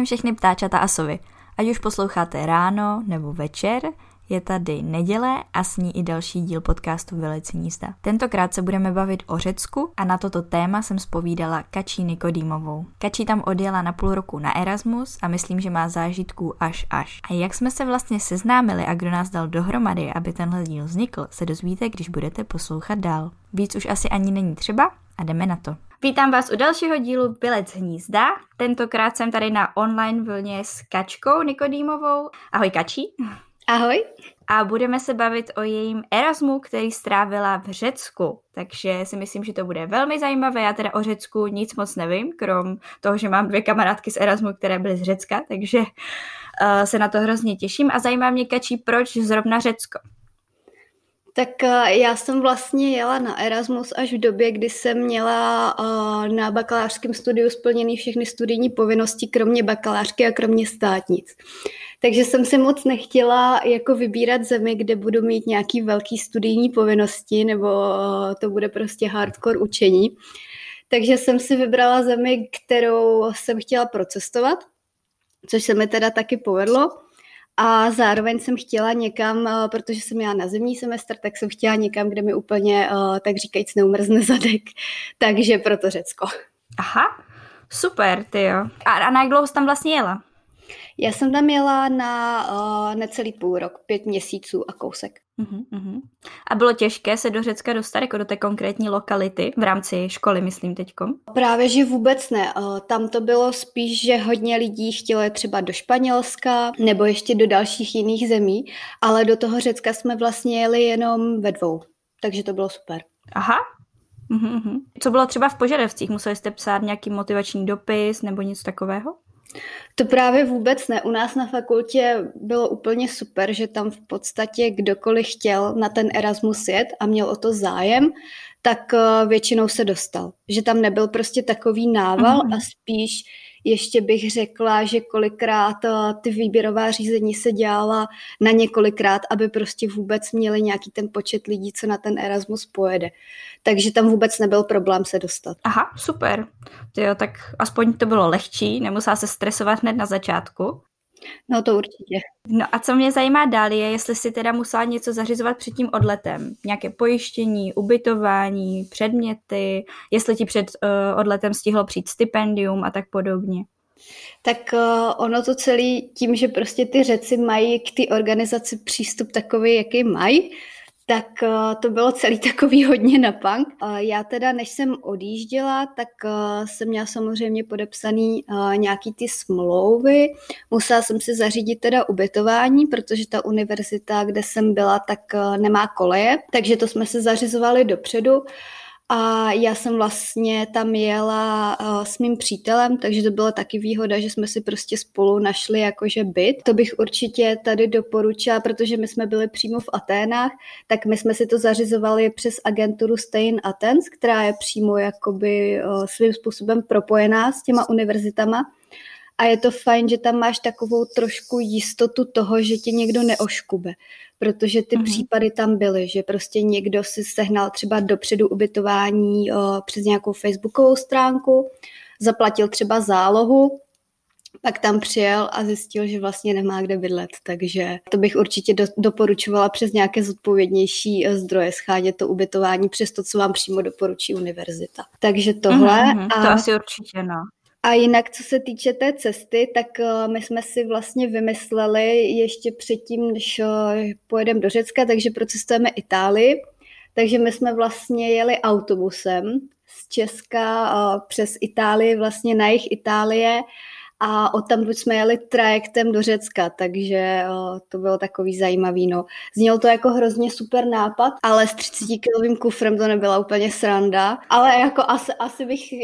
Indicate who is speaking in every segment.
Speaker 1: Zdravím všechny ptáčata a sovy. Ať už posloucháte ráno nebo večer, je tady neděle a s ní i další díl podcastu Vyleci nízda. Tentokrát se budeme bavit o Řecku a na toto téma jsem spovídala Kačí Nikodýmovou. Kačí tam odjela na půl roku na Erasmus a myslím, že má zážitků až až. A jak jsme se vlastně seznámili a kdo nás dal dohromady, aby tenhle díl vznikl, se dozvíte, když budete poslouchat dál. Víc už asi ani není třeba a jdeme na to. Vítám vás u dalšího dílu Bilec hnízda. Tentokrát jsem tady na online vlně s Kačkou Nikodýmovou. Ahoj Kačí.
Speaker 2: Ahoj.
Speaker 1: A budeme se bavit o jejím Erasmu, který strávila v Řecku. Takže si myslím, že to bude velmi zajímavé. Já teda o Řecku nic moc nevím, krom toho, že mám dvě kamarádky z Erasmu, které byly z Řecka, takže uh, se na to hrozně těším. A zajímá mě, Kačí, proč zrovna Řecko?
Speaker 2: Tak eh, já jsem vlastně jela na Erasmus až v době, kdy jsem měla eh, na bakalářském studiu splněný všechny studijní povinnosti, kromě bakalářky a kromě státnic. Takže jsem si moc nechtěla jako vybírat zemi, kde budu mít nějaký velký studijní povinnosti, nebo eh, to bude prostě hardcore učení. Takže jsem si vybrala zemi, kterou jsem chtěla procestovat, což se mi teda taky povedlo. A zároveň jsem chtěla někam, eh, protože jsem měla na zimní semestr, tak jsem chtěla někam, kde mi úplně, eh, tak říkajíc, neumrzne zadek. Takže proto Řecko.
Speaker 1: Aha, super, ty jo. A, a na jak dlouho jsi tam vlastně jela?
Speaker 2: Já jsem tam jela na uh, necelý půl rok, pět měsíců a kousek.
Speaker 1: Uh-huh, uh-huh. A bylo těžké se do Řecka dostat jako do té konkrétní lokality v rámci školy, myslím teďko?
Speaker 2: Právě, že vůbec ne. Tam to bylo spíš, že hodně lidí chtělo třeba do Španělska nebo ještě do dalších jiných zemí, ale do toho Řecka jsme vlastně jeli jenom ve dvou. Takže to bylo super.
Speaker 1: Aha, uh-huh. Co bylo třeba v požadavcích? Museli jste psát nějaký motivační dopis nebo něco takového?
Speaker 2: To právě vůbec ne. U nás na fakultě bylo úplně super, že tam v podstatě kdokoliv chtěl na ten Erasmus jet a měl o to zájem, tak eh, většinou se dostal. Že tam nebyl prostě takový nával mm. a spíš ještě bych řekla, že kolikrát eh, ty výběrová řízení se dělala na několikrát, aby prostě vůbec měli nějaký ten počet lidí, co na ten Erasmus pojede. Takže tam vůbec nebyl problém se dostat.
Speaker 1: Aha, super. Jo, tak aspoň to bylo lehčí, nemusela se stresovat hned na začátku.
Speaker 2: No to určitě.
Speaker 1: No a co mě zajímá dál je, jestli si teda musela něco zařizovat před tím odletem. Nějaké pojištění, ubytování, předměty, jestli ti před uh, odletem stihlo přijít stipendium a tak podobně.
Speaker 2: Tak uh, ono to celé tím, že prostě ty řeci mají k té organizaci přístup takový, jaký mají, tak uh, to bylo celý takový hodně na punk. Uh, já teda, než jsem odjížděla, tak uh, jsem měla samozřejmě podepsaný nějaký ty smlouvy. Musela jsem si zařídit teda ubytování, protože ta univerzita, kde jsem byla, tak nemá koleje, takže to jsme se zařizovali dopředu. A já jsem vlastně tam jela uh, s mým přítelem, takže to byla taky výhoda, že jsme si prostě spolu našli jakože byt. To bych určitě tady doporučila, protože my jsme byli přímo v Aténách, tak my jsme si to zařizovali přes agenturu Stay in Athens, která je přímo jakoby uh, svým způsobem propojená s těma univerzitama. A je to fajn, že tam máš takovou trošku jistotu toho, že tě někdo neoškube protože ty mm-hmm. případy tam byly, že prostě někdo si sehnal třeba dopředu ubytování o, přes nějakou facebookovou stránku, zaplatil třeba zálohu, pak tam přijel a zjistil, že vlastně nemá kde bydlet, takže to bych určitě do, doporučovala přes nějaké zodpovědnější e, zdroje schádět to ubytování přes to, co vám přímo doporučí univerzita. Takže tohle.
Speaker 1: Mm-hmm, a... To asi určitě, no.
Speaker 2: A jinak, co se týče té cesty, tak eh, my jsme si vlastně vymysleli ještě předtím, než eh, pojedeme do Řecka, takže procestujeme Itálii. Takže my jsme vlastně jeli autobusem z Česka eh, přes Itálii, vlastně na jich Itálie a od tam jsme jeli trajektem do Řecka, takže to bylo takový zajímavý. No. Znělo to jako hrozně super nápad, ale s 30 kilovým kufrem to nebyla úplně sranda, ale jako asi, asi bych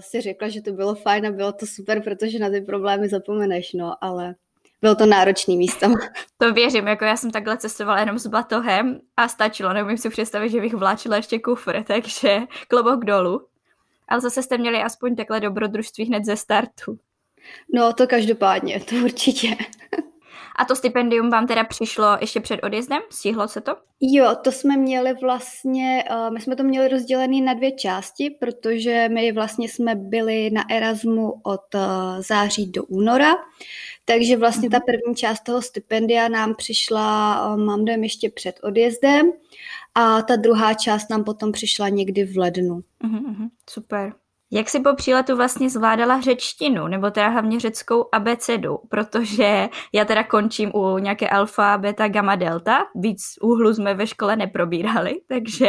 Speaker 2: si řekla, že to bylo fajn a bylo to super, protože na ty problémy zapomeneš, no, ale bylo to náročný místo.
Speaker 1: To věřím, jako já jsem takhle cestovala jenom s batohem a stačilo, neumím si představit, že bych vláčila ještě kufr, takže klobouk dolů. Ale zase jste měli aspoň takhle dobrodružství hned ze startu.
Speaker 2: No to každopádně, to určitě.
Speaker 1: A to stipendium vám teda přišlo ještě před odjezdem? Stihlo se to?
Speaker 2: Jo, to jsme měli vlastně, uh, my jsme to měli rozdělený na dvě části, protože my vlastně jsme byli na Erasmu od uh, září do února, takže vlastně ta mhm. první část toho stipendia nám přišla, uh, mám dojem, ještě před odjezdem a ta druhá část nám potom přišla někdy v lednu.
Speaker 1: Uh-huh, super. Jak si po příletu vlastně zvládala řečtinu, nebo teda hlavně řeckou abecedu, protože já teda končím u nějaké alfa, beta, gamma, delta, víc úhlu jsme ve škole neprobírali, takže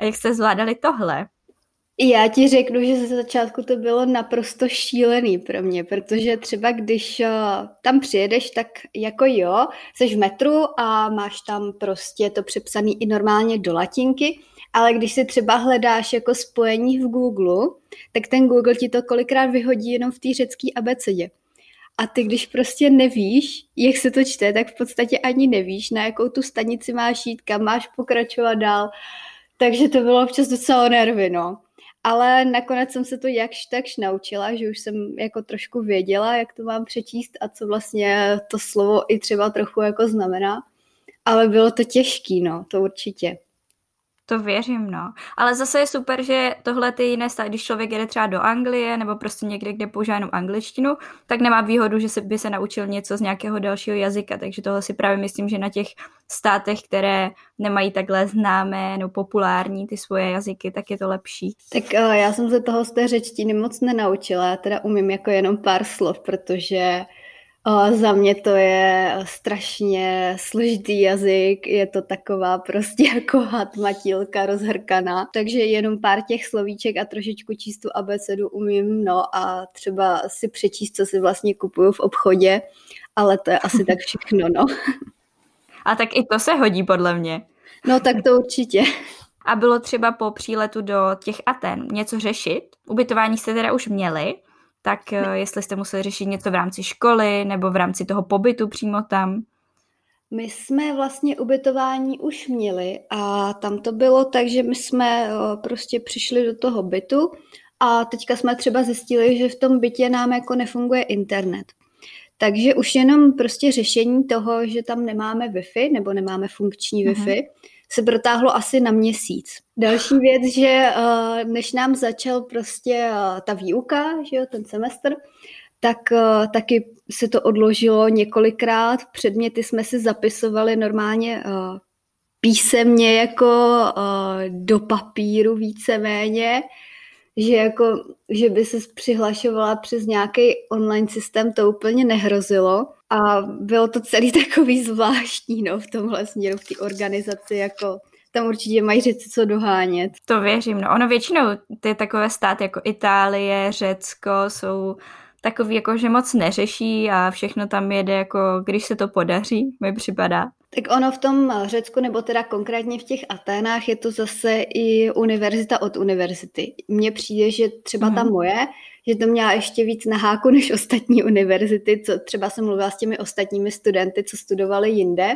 Speaker 1: jak jste zvládali tohle?
Speaker 2: Já ti řeknu, že ze začátku to bylo naprosto šílený pro mě, protože třeba když uh, tam přijedeš, tak jako jo, jsi v metru a máš tam prostě to přepsané i normálně do latinky, ale když si třeba hledáš jako spojení v Google, tak ten Google ti to kolikrát vyhodí jenom v té řecké abecedě. A ty, když prostě nevíš, jak se to čte, tak v podstatě ani nevíš, na jakou tu stanici máš jít, kam máš pokračovat dál. Takže to bylo občas docela nervy, no. Ale nakonec jsem se to jakž takž naučila, že už jsem jako trošku věděla, jak to mám přečíst a co vlastně to slovo i třeba trochu jako znamená. Ale bylo to těžký, no, to určitě.
Speaker 1: To věřím, no. Ale zase je super, že tohle ty jiné státy, když člověk jede třeba do Anglie nebo prostě někde, kde používá jenom angličtinu, tak nemá výhodu, že by se naučil něco z nějakého dalšího jazyka. Takže tohle si právě myslím, že na těch státech, které nemají takhle známé nebo populární ty svoje jazyky, tak je to lepší.
Speaker 2: Tak uh, já jsem se toho z té řečtiny moc nenaučila, já teda umím jako jenom pár slov, protože O, za mě to je strašně složitý jazyk, je to taková prostě jako hatmatilka rozhrkaná, takže jenom pár těch slovíček a trošičku číst tu abecedu umím, no a třeba si přečíst, co si vlastně kupuju v obchodě, ale to je asi tak všechno, no.
Speaker 1: A tak i to se hodí podle mě.
Speaker 2: No tak to určitě.
Speaker 1: A bylo třeba po příletu do těch Aten něco řešit? Ubytování jste teda už měli, tak eh, jestli jste museli řešit něco v rámci školy nebo v rámci toho pobytu přímo tam.
Speaker 2: My jsme vlastně ubytování už měli a tam to bylo tak, že my jsme eh, prostě přišli do toho bytu a teďka jsme třeba zjistili, že v tom bytě nám jako nefunguje internet. Takže už jenom prostě řešení toho, že tam nemáme Wi-Fi nebo nemáme funkční Wi-Fi, uh-huh se protáhlo asi na měsíc. Další věc, že eh, než nám začal prostě eh, ta výuka, že jo, ten semestr, tak eh, taky se to odložilo několikrát. Předměty jsme si zapisovali normálně písemně jako do papíru víceméně, že jako, že by se přihlašovala přes nějaký online systém, to úplně nehrozilo. A bylo to celý takový zvláštní no, v tomhle směru, v té organizaci, jako tam určitě mají řeci co dohánět.
Speaker 1: To věřím, no ono většinou ty takové státy jako Itálie, Řecko jsou takový jako, že moc neřeší a všechno tam jede jako, když se to podaří, mi připadá.
Speaker 2: Tak ono v tom Řecku, nebo teda konkrétně v těch Aténách, je to zase i univerzita od univerzity. Mně přijde, že třeba mm. ta mhm. moje, že to měla ještě víc na háku než ostatní univerzity, co třeba jsem mluvila s těmi ostatními studenty, co studovali jinde.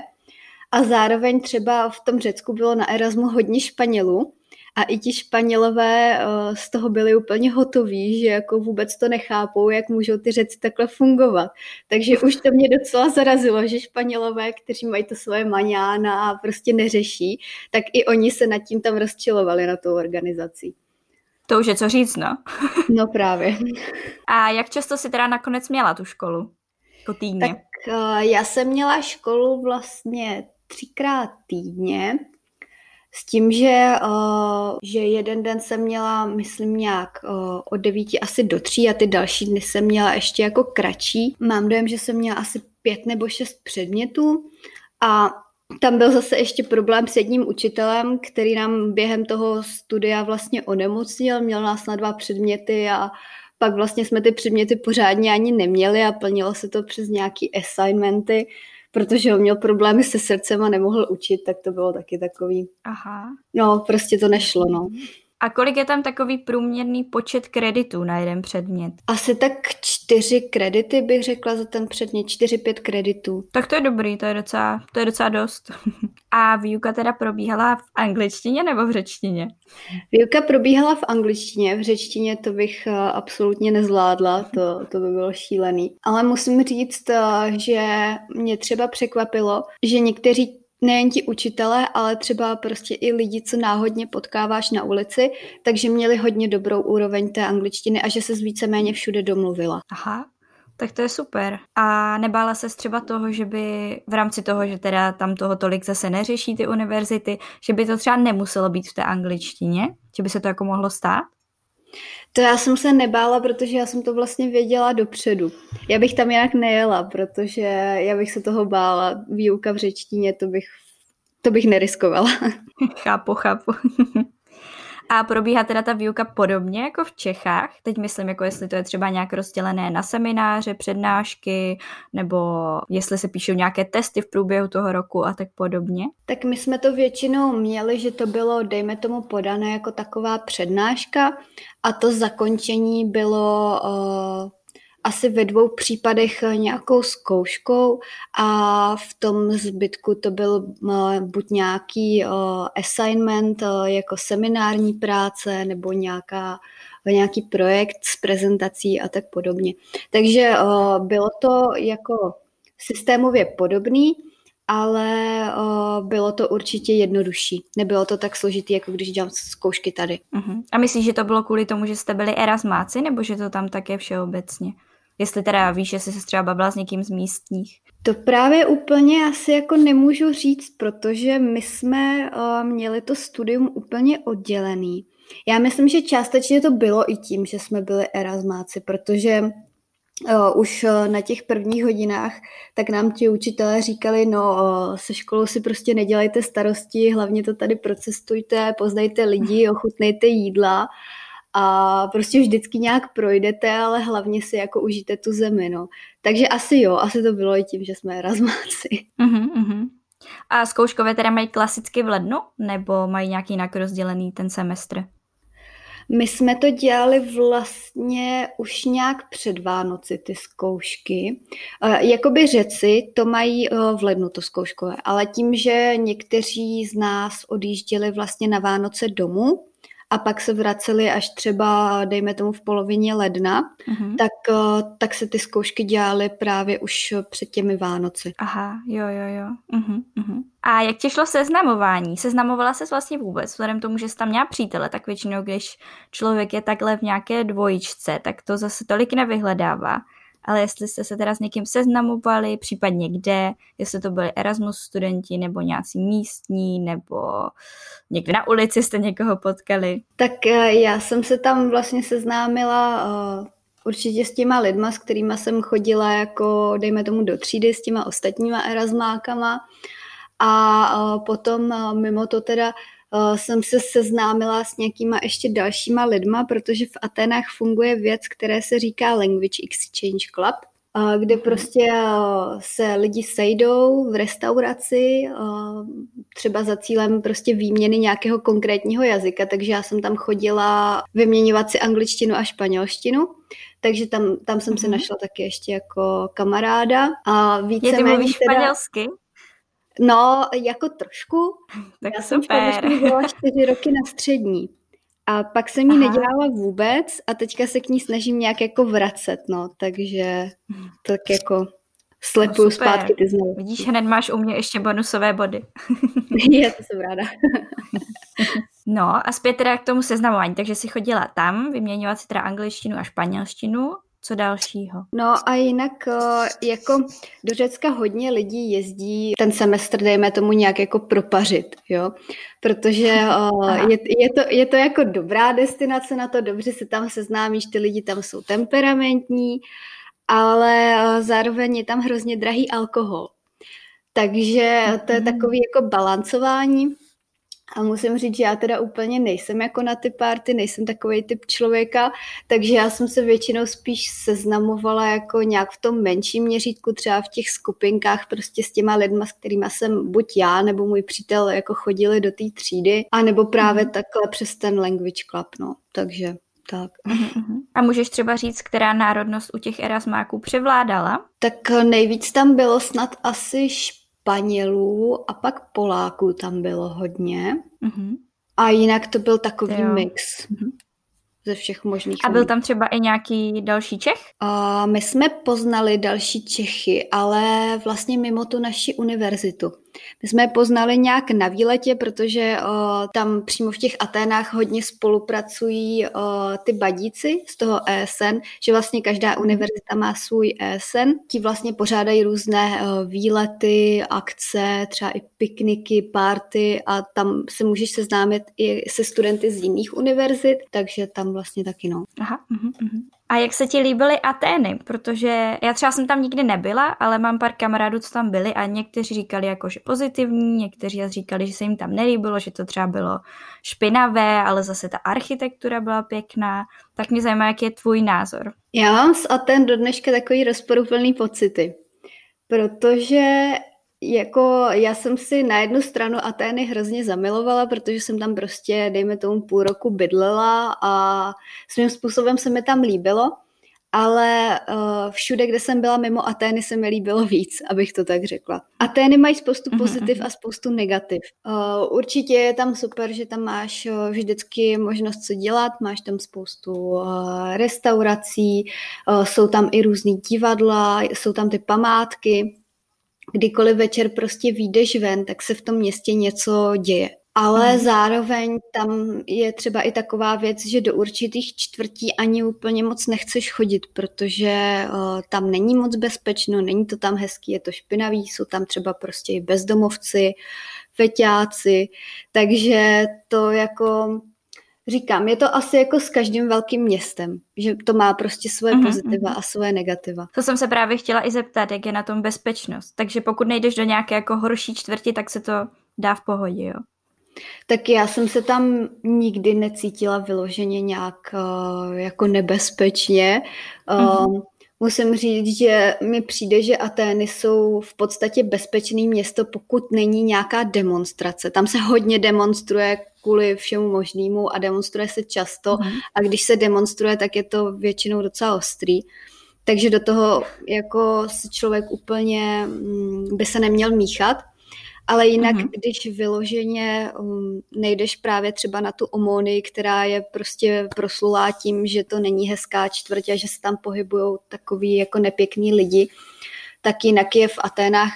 Speaker 2: A zároveň třeba v tom Řecku bylo na Erasmu hodně Španělů, a i ti Španělové uh, z toho byli úplně hotoví, že jako vůbec to nechápou, jak můžou ty řeci takhle fungovat. Takže už to mě docela zarazilo, že Španělové, kteří mají to svoje maňána a prostě neřeší, tak i oni se nad tím tam rozčilovali na tou organizaci.
Speaker 1: To už je co říct, no.
Speaker 2: no právě.
Speaker 1: A jak často si teda nakonec měla tu školu? Jako týdně?
Speaker 2: Tak uh, já jsem měla školu vlastně třikrát týdně, s tím, že, uh, že jeden den jsem měla, myslím, nějak uh, od devíti asi do tří a ty další dny jsem měla ještě jako kratší. Mám dojem, že jsem měla asi pět nebo šest předmětů a tam byl zase ještě problém s jedním učitelem, který nám během toho studia vlastně onemocnil, měl nás na dva předměty a pak vlastně jsme ty předměty pořádně ani neměli a plnilo se to přes nějaký assignmenty, protože on měl problémy se srdcem a nemohl učit, tak to bylo taky takový.
Speaker 1: Aha.
Speaker 2: No, prostě to nešlo, no.
Speaker 1: A kolik je tam takový průměrný počet kreditů na jeden předmět?
Speaker 2: Asi tak čtyři kredity bych řekla za ten předmět, čtyři, pět kreditů.
Speaker 1: Tak to je dobrý, to je docela, to je docela dost. A výuka teda probíhala v angličtině nebo v řečtině?
Speaker 2: Výuka probíhala v angličtině, v řečtině to bych eh, absolutně nezvládla, to, to by bylo šílený. Ale musím říct, eh, že mě třeba překvapilo, že někteří nejen ti učitelé, ale třeba prostě i lidi, co náhodně potkáváš na ulici, takže měli hodně dobrou úroveň té angličtiny a že se víceméně všude domluvila.
Speaker 1: Aha, tak to je super. A nebála se třeba toho, že by v rámci toho, že teda tam toho tolik zase neřeší ty univerzity, že by to třeba nemuselo být v té angličtině? Že by se to jako mohlo stát?
Speaker 2: To já jsem se nebála, protože já jsem to vlastně věděla dopředu. Já bych tam jinak nejela, protože já bych se toho bála. Výuka v řečtině, to bych, to bych neriskovala.
Speaker 1: chápu, chápu. A probíhá teda ta výuka podobně jako v Čechách? Teď myslím, jako jestli to je třeba nějak rozdělené na semináře, přednášky, nebo jestli se píšou nějaké testy v průběhu toho roku a tak podobně?
Speaker 2: Tak my jsme to většinou měli, že to bylo, dejme tomu, podané jako taková přednáška a to zakončení bylo uh, asi ve dvou případech eh, nějakou zkouškou a v tom zbytku to byl eh, buď nějaký eh, assignment jako seminární práce nebo nějaká, nějaký projekt s prezentací a tak podobně. Takže bylo to jako systémově podobný, ale bylo to určitě jednodušší. Nebylo to tak složitý, jako když dělám zkoušky tady.
Speaker 1: Uh-huh. A myslíš, že to bylo kvůli tomu, že jste byli erasmáci, nebo že to tam také všeobecně? Jestli teda víš, jestli se třeba bavila s někým z místních.
Speaker 2: To právě úplně asi jako nemůžu říct, protože my jsme uh, měli to studium úplně oddělený. Já myslím, že částečně to bylo i tím, že jsme byli erasmáci, protože uh, už uh, na těch prvních hodinách tak nám ti učitelé říkali, no uh, se školou si prostě nedělejte starosti, hlavně to tady procestujte, poznejte lidi, ochutnejte jídla a prostě vždycky nějak projdete, ale hlavně si jako užijte tu zemi, no. Takže asi jo, asi to bylo i tím, že jsme Erasmáci.
Speaker 1: Uh-huh, uh-huh. A zkouškové teda mají klasicky v lednu, nebo mají nějaký jinak rozdělený ten semestr?
Speaker 2: My jsme to dělali vlastně už nějak před Vánoci, ty zkoušky. Jakoby řeci to mají v lednu to zkouškové, ale tím, že někteří z nás odjížděli vlastně na Vánoce domů, a pak se vraceli až třeba, dejme tomu, v polovině ledna, uh-huh. tak, eh, tak se ty zkoušky dělaly právě už před těmi Vánoci.
Speaker 1: Aha, jo, jo, jo. Uh-huh, uh-huh. A jak ti šlo seznamování? Seznamovala se vlastně vůbec? Vzhledem tomu, že jsi tam měla přítele, tak většinou, když člověk je takhle v nějaké dvojičce, tak to zase tolik nevyhledává ale jestli jste se teda s někým seznamovali, případně kde, jestli to byli Erasmus studenti nebo nějací místní, nebo někde na ulici jste někoho potkali.
Speaker 2: Tak eh, já jsem se tam vlastně seznámila uh, určitě s těma lidma, s kterými jsem chodila jako, dejme tomu, do třídy s těma ostatníma Erasmákama a uh, potom mimo to teda Eh, jsem se seznámila s nějakýma ještě dalšíma lidma, protože v Atenách funguje věc, které se říká Language Exchange Club, eh, kde mhm. prostě eh, se lidi sejdou v restauraci, třeba za cílem prostě výměny nějakého konkrétního jazyka, takže já jsem tam chodila vyměňovat si angličtinu a španělštinu, takže tam, tam jsem se mhm. našla taky ještě jako kamaráda. A
Speaker 1: více Je ty mluvíš teda... španělsky?
Speaker 2: No, jako trošku.
Speaker 1: Tak
Speaker 2: Já
Speaker 1: super.
Speaker 2: jsem byla čtyři roky na střední. A pak jsem ji nedělala vůbec a teďka se k ní snažím nějak jako vracet, no, takže tak jako slepuju no, zpátky ty znalosti.
Speaker 1: Vidíš, hned máš u mě ještě bonusové body.
Speaker 2: Je, to jsem ráda.
Speaker 1: no a zpět teda k tomu seznamování, takže si chodila tam vyměňovat si teda angličtinu a španělštinu co dalšího?
Speaker 2: No a jinak eh, jako do Řecka hodně lidí jezdí ten semestr, dejme tomu nějak jako propařit, jo, protože eh, je, je, to, je to jako dobrá destinace na to, dobře se tam seznámíš, ty lidi tam jsou temperamentní, ale eh, zároveň je tam hrozně drahý alkohol. Takže to je mhm. takový jako balancování A musím říct, že já teda úplně nejsem jako na ty party, nejsem takový typ člověka, takže já jsem se většinou spíš seznamovala jako nějak v tom menším měřítku, třeba v těch skupinkách prostě s těma lidma, s kterými jsem buď já nebo můj přítel jako chodili do té třídy, anebo právě mm. takhle přes ten language club, no. Takže tak.
Speaker 1: Mhm. A můžeš třeba říct, která národnost u těch erasmáků převládala?
Speaker 2: Tak nejvíc tam bylo snad asi Španělů a pak Poláků tam bylo hodně. Mm-hmm. A jinak to byl takový jo. mix. Mm-hmm ze všech možných.
Speaker 1: A byl tam třeba i nějaký další Čech?
Speaker 2: A my jsme poznali další Čechy, ale vlastně mimo tu naši univerzitu. My jsme je poznali nějak na výletě, protože o, tam přímo v těch Aténách hodně spolupracují o, ty badíci z toho ESN, že vlastně každá univerzita má svůj ESN. Ti vlastně pořádají různé o, výlety, akce, třeba i pikniky, párty a tam se můžeš seznámit i se studenty z jiných univerzit, takže tam vlastně taky no.
Speaker 1: Aha, uh-huh, uh-huh. A jak se ti líbily Atény? Protože já třeba jsem tam nikdy nebyla, ale mám pár kamarádů, co tam byli a někteří říkali jako, že pozitivní, někteří říkali, že se jim tam nelíbilo, že to třeba bylo špinavé, ale zase ta architektura byla pěkná. Tak mě zajímá, jaký je tvůj názor.
Speaker 2: Já mám z Aten do dneška takový rozporuplný pocity, protože jako já jsem si na jednu stranu Atény hrozně zamilovala, protože jsem tam prostě, dejme tomu, půl roku bydlela a svým způsobem se mi tam líbilo, ale uh, všude, kde jsem byla mimo Atény, se mi líbilo víc, abych to tak řekla. Atény mají spoustu mhm, pozitiv mhm. a spoustu negativ. Uh, určitě je tam super, že tam máš uh, vždycky možnost co dělat, máš tam spoustu uh, restaurací, uh, jsou tam i různý divadla, jsou tam ty památky, kdykoliv večer prostě vyjdeš ven, tak se v tom městě něco děje. Ale mm. zároveň tam je třeba i taková věc, že do určitých čtvrtí ani úplně moc nechceš chodit, protože uh, tam není moc bezpečno, není to tam hezký, je to špinavý, jsou tam třeba prostě i bezdomovci, feťáci, takže to jako Říkám, je to asi jako s každým velkým městem, že to má prostě svoje uh-huh, pozitiva uh-huh. a svoje negativa.
Speaker 1: To jsem se právě chtěla i zeptat, jak je na tom bezpečnost. Takže pokud nejdeš do nějaké jako horší čtvrti, tak se to dá v pohodě, jo?
Speaker 2: Tak já jsem se tam nikdy necítila vyloženě nějak uh, jako nebezpečně. Uh, Musím říct, že mi přijde, že Atény jsou v podstatě bezpečné město, pokud není nějaká demonstrace. Tam se hodně demonstruje kvůli všemu možnému a demonstruje se často mm. a když se demonstruje, tak je to většinou docela ostrý. Takže do toho jako si člověk úplně mm, by se neměl míchat. Ale jinak, mm-hmm. když vyloženě um, nejdeš právě třeba na tu Omony, která je prostě proslulá tím, že to není hezká čtvrť a že se tam pohybují takový jako nepěkný lidi, tak jinak je v Aténách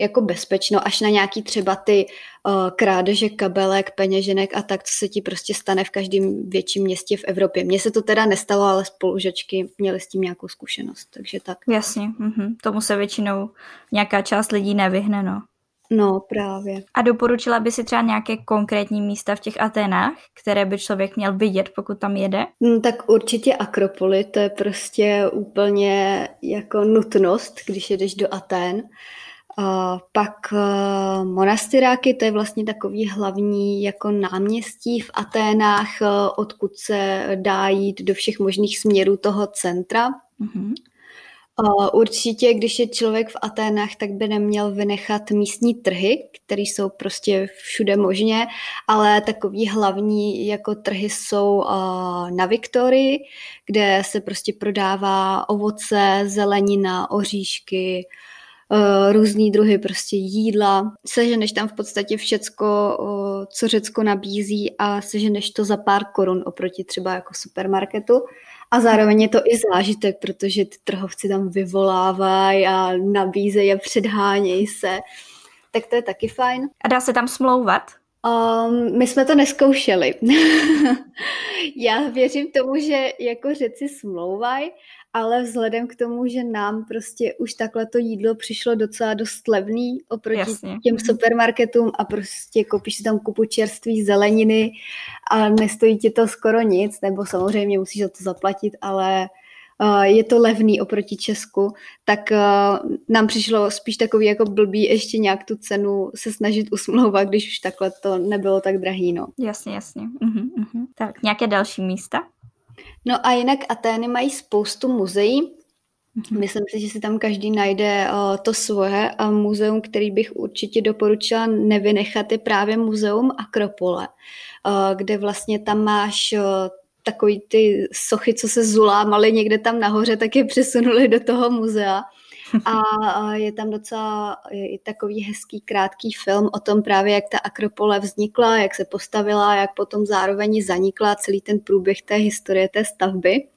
Speaker 2: jako bezpečno, až na nějaký třeba ty uh, krádeže kabelek, peněženek a tak, co se ti prostě stane v každém větším městě v Evropě. Mně se to teda nestalo, ale spolužačky měly s tím nějakou zkušenost, takže tak.
Speaker 1: Jasně, mhm. tomu se většinou nějaká část lidí nevyhne, no.
Speaker 2: No, právě.
Speaker 1: A doporučila by si třeba nějaké konkrétní místa v těch Aténách, které by člověk měl vidět, pokud tam jede?
Speaker 2: No, tak určitě Akropoly, to je prostě úplně jako nutnost, když jedeš do Atén. A pak uh, monastyráky, to je vlastně takový hlavní jako náměstí v Aténách, uh, odkud se dá jít do všech možných směrů toho centra. Mm-hmm. Určitě, když je člověk v Aténách, tak by neměl vynechat místní trhy, které jsou prostě všude možně, ale takový hlavní jako trhy jsou na Viktorii, kde se prostě prodává ovoce, zelenina, oříšky, různý druhy prostě jídla. Seženeš tam v podstatě všecko, co Řecko nabízí a seženeš to za pár korun oproti třeba jako supermarketu. A zároveň je to i zážitek, protože ty trhovci tam vyvolávají a nabízejí a předhánějí se. Tak to je taky fajn.
Speaker 1: A dá se tam smlouvat?
Speaker 2: Um, my jsme to neskoušeli. Já věřím tomu, že jako řeci smlouvají, ale vzhledem k tomu, že nám prostě už takhle to jídlo přišlo docela dost levný oproti Jasně. těm mhm. supermarketům a prostě koupíš si tam kupu čerství zeleniny a nestojí ti to skoro nic, nebo samozřejmě musíš za to zaplatit, ale uh, je to levný oproti Česku, tak uh, nám přišlo spíš takový jako blbý ještě nějak tu cenu se snažit usmlouvat, když už takhle to nebylo tak drahý, no.
Speaker 1: Jasně, jasně. Uh-huh, uh-huh. Tak, nějaké další místa?
Speaker 2: No a jinak Atény mají spoustu muzeí, mhm. Myslím si, že si tam každý najde uh, to svoje a muzeum, který bych určitě doporučila nevynechat, je právě muzeum Akropole, uh, kde vlastně tam máš takový ty sochy, co se zulámaly někde tam nahoře, tak je přesunuli do toho muzea. A je tam docela i takový hezký krátký film o tom právě, jak ta Akropole vznikla, jak se postavila, jak potom zároveň zanikla celý ten průběh té historie té stavby.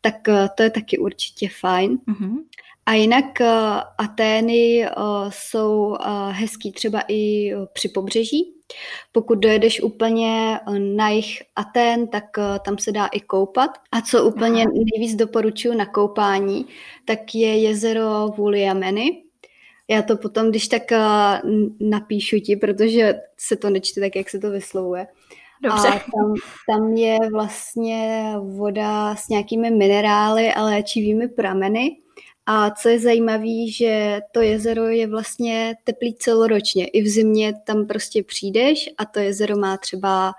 Speaker 2: Tak eh, to je taky určitě fajn. Mm-hmm. A jinak uh, Atény uh, jsou uh, hezký třeba i při pobřeží. Pokud dojedeš úplně na jich Aten, tak tam se dá i koupat. A co úplně nejvíc doporučuji na koupání, tak je jezero Vuliameny. Já to potom, když tak napíšu ti, protože se to nečte tak, jak se to vyslovuje. Dobře. A tam, tam je vlastně voda s nějakými minerály a léčivými prameny. A co je zajímavé, že to jezero je vlastně teplý celoročně. I v zimě tam prostě přijdeš a to jezero má třeba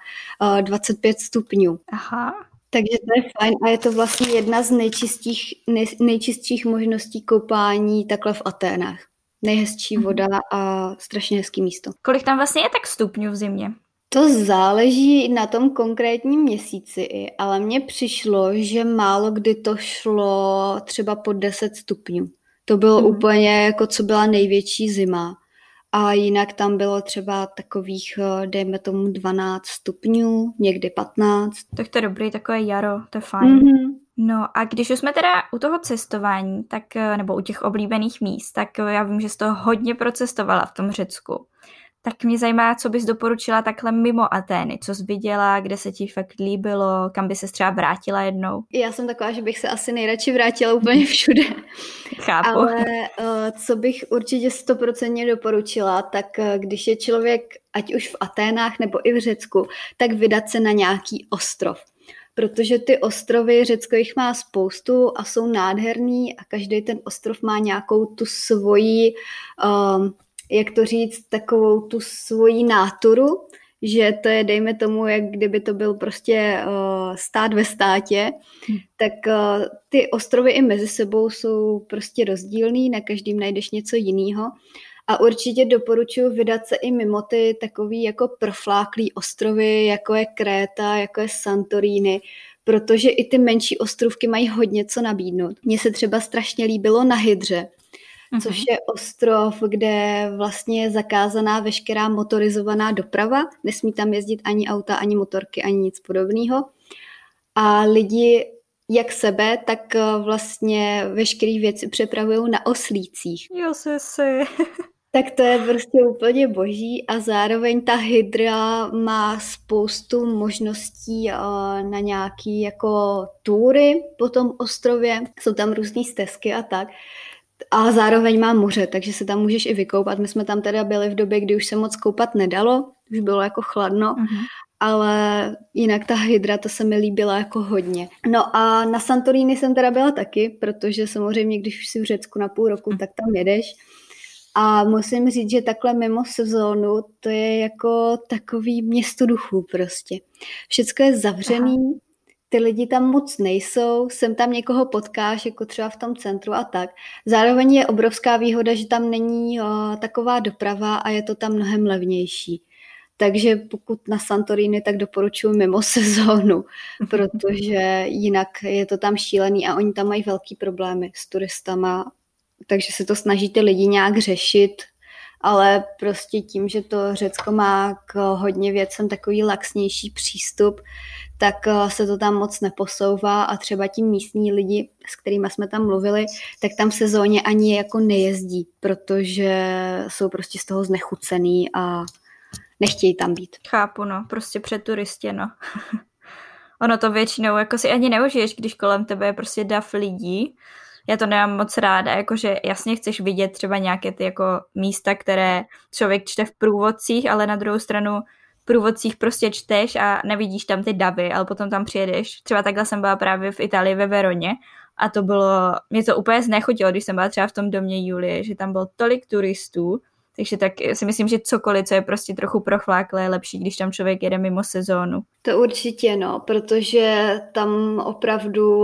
Speaker 2: 25 stupňů.
Speaker 1: Aha.
Speaker 2: Takže to je fajn a je to vlastně jedna z nejčistých, nej, nejčistších možností koupání takhle v Aténách. Nejhezčí mhm. voda a strašně hezký místo.
Speaker 1: Kolik tam vlastně je tak stupňů v zimě?
Speaker 2: To záleží na tom konkrétním měsíci, ale mně přišlo, že málo kdy to šlo třeba pod 10 stupňů. To bylo mm. úplně jako co byla největší zima. A jinak tam bylo třeba takových, eh, dejme tomu 12 stupňů, někdy 15.
Speaker 1: Tak to je dobrý, takové jaro, to je fajn. Mm-hmm. No a když už jsme teda u toho cestování, tak, eh, nebo u těch oblíbených míst, tak já vím, že jsi to hodně procestovala v tom Řecku tak mě zajímá, co bys doporučila takhle mimo Atény, co jsi viděla, kde se ti fakt líbilo, kam by se třeba vrátila jednou?
Speaker 2: Já jsem taková, že bych se asi nejradši vrátila úplně všude.
Speaker 1: Chápu.
Speaker 2: Ale uh, co bych určitě stoprocentně doporučila, tak uh, když je člověk, ať už v Aténách nebo i v Řecku, tak vydat se na nějaký ostrov protože ty ostrovy, Řecko jich má spoustu a jsou nádherný a každý ten ostrov má nějakou tu svoji um, jak to říct, takovou tu svoji náturu, že to je, dejme tomu, jak kdyby to byl prostě uh, stát ve státě, hmm. tak uh, ty ostrovy i mezi sebou jsou prostě rozdílný, na každým najdeš něco jiného. A určitě doporučuji vydat se i mimo ty takový jako profláklý ostrovy, jako je Kréta, jako je Santorini, protože i ty menší ostrovky mají hodně co nabídnout. Mně se třeba strašně líbilo na Hydře, uh-huh. což je ostrov, kde vlastně je zakázaná veškerá motorizovaná doprava. Nesmí tam jezdit ani auta, ani motorky, ani nic podobného. A lidi jak sebe, tak eh, vlastně veškeré věci přepravují na oslících.
Speaker 1: Jo, si, si.
Speaker 2: tak to je prostě úplně boží a zároveň ta hydra má spoustu možností eh, na nějaký jako tury po tom ostrově. Jsou tam různé stezky a tak a zároveň má moře, takže se tam můžeš i vykoupat. My jsme tam teda byli v době, kdy už se moc koupat nedalo, už bylo jako chladno, uh-huh. ale jinak ta hydra, to se mi líbila jako hodně. No a na Santorini jsem teda byla taky, protože samozřejmě, když už jsi v Řecku na půl roku, tak tam jedeš. A musím říct, že takhle mimo sezónu to je jako takový město duchů prostě. Všecko je zavřený, Aha ty lidi tam moc nejsou, sem tam někoho potkáš, jako třeba v tom centru a tak. Zároveň je obrovská výhoda, že tam není o, taková doprava a je to tam mnohem levnější. Takže pokud na Santorini, tak doporučuji mimo sezónu, protože jinak je to tam šílený a oni tam mají velký problémy s turistama, takže se to snaží ty lidi nějak řešit, ale prostě tím, že to Řecko má k hodně věcem takový laxnější přístup, tak eh, se to tam moc neposouvá a třeba ti místní lidi, s kterými jsme tam mluvili, tak tam sezóně ani jako nejezdí, protože jsou prostě z toho znechucený a nechtějí tam být.
Speaker 1: Chápu, no, prostě před turistě, no. ono to většinou jako si ani neužiješ, když kolem tebe je prostě dav lidí. Já to nemám moc ráda, jakože jasně chceš vidět třeba nějaké ty jako místa, které člověk čte v průvodcích, ale na druhou stranu průvodcích prostě čteš a nevidíš tam ty davy, ale potom tam přijedeš. Třeba takhle jsem byla právě v Itálii ve Veroně a to bylo, mě to úplně znechutilo, když jsem byla třeba v tom domě Julie, že tam bylo tolik turistů, takže tak si myslím, že cokoliv, co je prostě trochu prochláklé, je lepší, když tam člověk jede mimo sezónu.
Speaker 2: To určitě, no, protože tam opravdu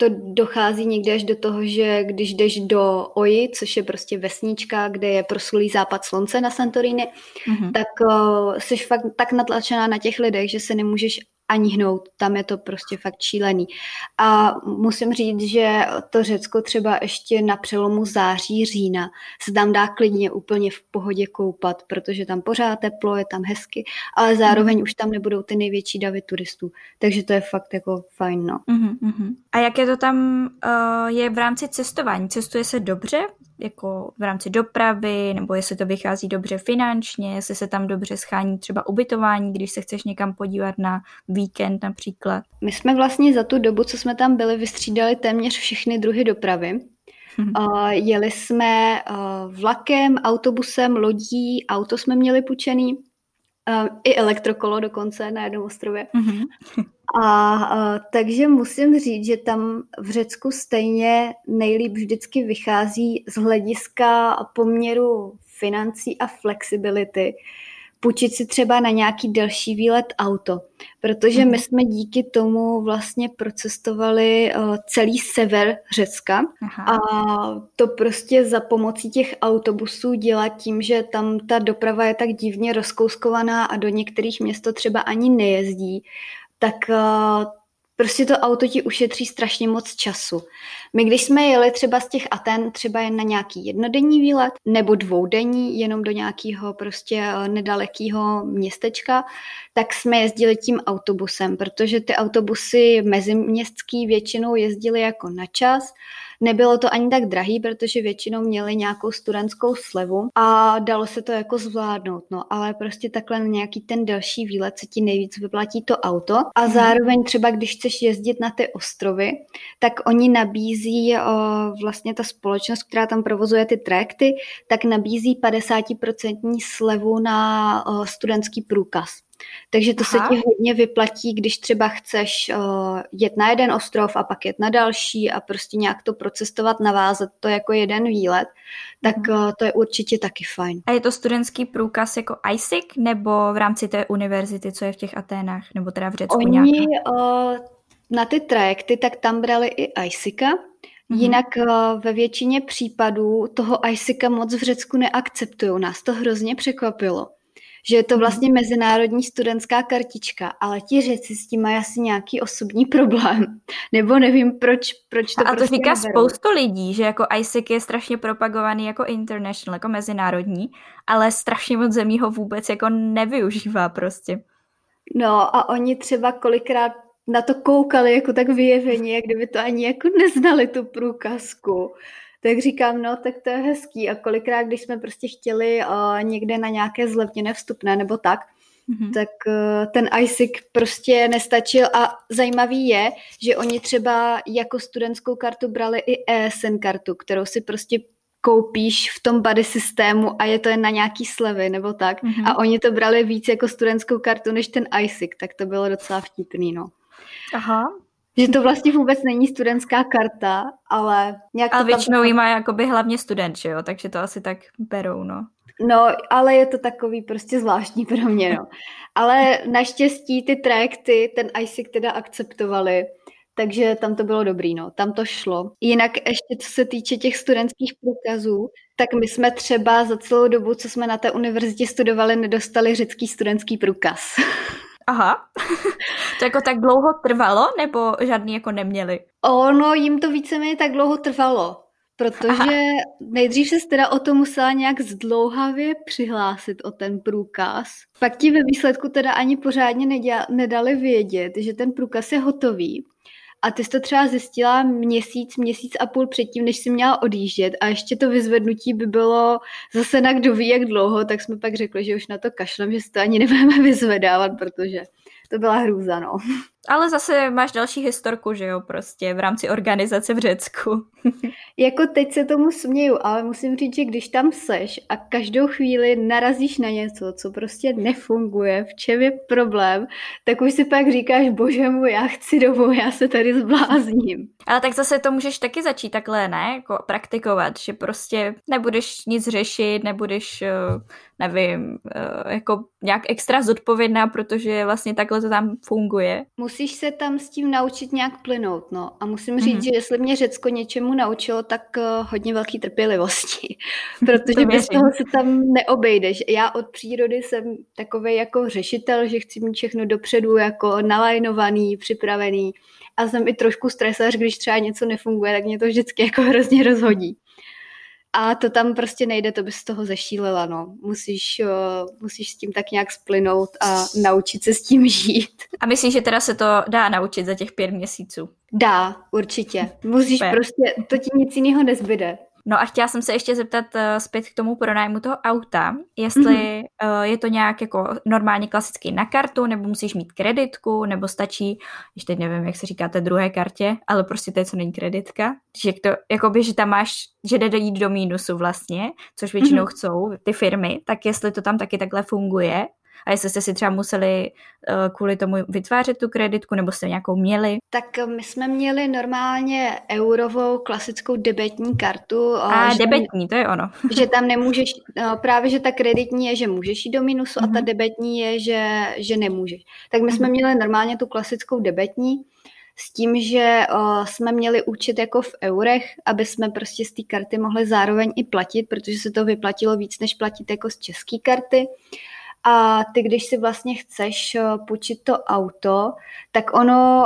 Speaker 2: to dochází někdy až do toho, že když jdeš do Oji, což je prostě vesnička, kde je proslulý západ slunce na Santorini, mm-hmm. tak uh, jsi fakt tak natlačená na těch lidech, že se nemůžeš ani hnout. Tam je to prostě fakt šílený. A musím říct, že to Řecko třeba ještě na přelomu září, října se tam dá klidně úplně v pohodě koupat, protože tam pořád teplo, je tam hezky, ale zároveň mm. už tam nebudou ty největší davy turistů. Takže to je fakt jako fajn, no.
Speaker 1: Mm-hmm. A jak je to tam, uh, je v rámci cestování? Cestuje se dobře? Jako v rámci dopravy, nebo jestli to vychází dobře finančně, jestli se tam dobře schání třeba ubytování, když se chceš někam podívat na víkend například?
Speaker 2: My jsme vlastně za tu dobu, co jsme tam byli, vystřídali téměř všechny druhy dopravy. Uh, jeli jsme uh, vlakem, autobusem, lodí, auto jsme měli půjčený, uh, i elektrokolo dokonce na jednom ostrově. Mm-hmm. A, a takže musím říct, že tam v Řecku stejně nejlíp vždycky vychází z hlediska poměru financí a flexibility půjčit si třeba na nějaký delší výlet auto, protože my mhm. jsme díky tomu vlastně procestovali uh, celý sever Řecka Aha. a to prostě za pomocí těch autobusů dělat tím, že tam ta doprava je tak divně rozkouskovaná a do některých měst to třeba ani nejezdí, tak uh, prostě to auto ti ušetří strašně moc času. My když jsme jeli třeba z těch Aten třeba jen na nějaký jednodenní výlet nebo dvoudenní, jenom do nějakého prostě eh, nedalekého městečka, tak jsme jezdili tím autobusem, protože ty autobusy meziměstský většinou jezdily jako na čas Nebylo to ani tak drahý, protože většinou měli nějakou studentskou slevu a dalo se to jako zvládnout, no, ale prostě takhle na nějaký ten další výlet se ti nejvíc vyplatí to auto a mhm. zároveň třeba, když chceš jezdit na ty ostrovy, tak oni nabízí o, vlastně ta společnost, která tam provozuje ty trajekty, tak nabízí 50% slevu na o, studentský průkaz. Takže to Aha. se ti hodně vyplatí, když třeba chceš uh, jet na jeden ostrov a pak jet na další a prostě nějak to procestovat, navázat to jako jeden výlet, tak uh, to je určitě taky fajn.
Speaker 1: A je to studentský průkaz jako ISIC nebo v rámci té univerzity, co je v těch Aténách, nebo teda v Řecku
Speaker 2: Oni uh, na ty trajekty, tak tam brali i ISICa, Mm-hmm. Jinak ve většině případů toho ISICa moc v Řecku neakceptují. Nás to hrozně překvapilo že je to vlastně mezinárodní studentská kartička, ale ti řeci s tím mají asi nějaký osobní problém. Nebo nevím, proč, proč to
Speaker 1: A
Speaker 2: prostě
Speaker 1: to říká neberou. spoustu lidí, že jako ISIC je strašně propagovaný jako international, jako mezinárodní, ale strašně moc zemí ho vůbec jako nevyužívá prostě.
Speaker 2: No a oni třeba kolikrát na to koukali jako tak vyjeveně, jak kdyby to ani jako neznali tu průkazku tak říkám, no, tak to je hezký. A kolikrát, když jsme prostě chtěli uh, někde na nějaké zlevněné vstupné nebo tak, mm-hmm. tak uh, ten ISIC prostě nestačil a zajímavý je, že oni třeba jako studentskou kartu brali i ESN kartu, kterou si prostě koupíš v tom body systému a je to jen na nějaký slevy nebo tak. Mm-hmm. A oni to brali víc jako studentskou kartu než ten ISIC, tak to bylo docela vtipný, no.
Speaker 1: Aha,
Speaker 2: že to vlastně vůbec není studentská karta, ale
Speaker 1: nějak Ale většinou tam... jí má jakoby hlavně student, že jo? Takže to asi tak berou, no.
Speaker 2: No, ale je to takový prostě zvláštní pro mě, no. Ale naštěstí ty trajekty ten ISIC teda akceptovali, takže tam to bylo dobrý, no, tam to šlo. Jinak ještě co se týče těch studentských průkazů, tak my jsme třeba za celou dobu, co jsme na té univerzitě studovali, nedostali řecký studentský průkaz.
Speaker 1: Aha. to jako tak dlouho trvalo, nebo žádný jako neměli?
Speaker 2: Ono jim to víceméně tak dlouho trvalo, protože Aha. nejdřív se teda o to musela nějak zdlouhavě přihlásit o ten průkaz. Pak ti ve výsledku teda ani pořádně neděla, nedali vědět, že ten průkaz je hotový. A ty jsi to třeba zjistila měsíc, měsíc a půl předtím, než jsi měla odjíždět a ještě to vyzvednutí by bylo zase na kdo ví jak dlouho, tak jsme pak řekli, že už na to kašlem, že si to ani nebudeme vyzvedávat, protože to byla hrůza, no.
Speaker 1: Ale zase máš další historku, že jo, prostě v rámci organizace v Řecku.
Speaker 2: jako teď se tomu směju, ale musím říct, že když tam seš a každou chvíli narazíš na něco, co prostě nefunguje, v čem je problém, tak už si pak říkáš, bože můj, já chci domů, já se tady zblázním.
Speaker 1: Ale tak zase to můžeš taky začít takhle, ne? Jako praktikovat, že prostě nebudeš nic řešit, nebudeš, eh, nevím, eh, jako nějak extra zodpovědná, protože vlastně takhle to tam funguje.
Speaker 2: Musíš se tam s tím naučit nějak plynout, no. A musím říct, mm-hmm. že jestli mě Řecko něčemu naučilo, tak uh, hodně velký trpělivosti, protože bez toho se tam neobejdeš. Já od přírody jsem takový jako řešitel, že chci mít všechno dopředu jako nalajnovaný, připravený a jsem i trošku stresař, když třeba něco nefunguje, tak mě to vždycky jako hrozně rozhodí. A to tam prostě nejde, to bys z toho zešílela, no. Musíš, uh, musíš s tím tak nějak splynout a naučit se s tím žít.
Speaker 1: A myslíš, že teda se to dá naučit za těch pět měsíců?
Speaker 2: Dá, určitě. Musíš Super. prostě, to ti nic jiného nezbyde.
Speaker 1: No a chtěla jsem se ještě zeptat uh, zpět k tomu pronájmu toho auta, jestli mm-hmm. uh, je to nějak jako normálně klasicky na kartu, nebo musíš mít kreditku, nebo stačí, ještě teď nevím, jak se říká té druhé kartě, ale prostě to je, co není kreditka. Že to, jakoby, že tam máš, že jde jít do mínusu vlastně, což většinou mm-hmm. chcou ty firmy, tak jestli to tam taky takhle funguje, a jestli jste si třeba museli uh, kvůli tomu vytvářet tu kreditku, nebo jste nějakou měli?
Speaker 2: Tak eh, my jsme měli normálně eurovou klasickou debetní kartu.
Speaker 1: A že debetní, to je ono.
Speaker 2: že tam nemůžeš, právě že ta kreditní je, že můžeš jít do minusu mm-hmm. a ta mhm. debetní je, že, že nemůžeš. Tak my jsme mm-hmm. měli normálně tu klasickou debetní, s tím, že o, jsme měli účet jako v eurech, aby jsme prostě z té karty mohli zároveň i platit, protože se to vyplatilo víc, než platit jako z české karty. A ty, když si vlastně chceš půjčit to auto, tak ono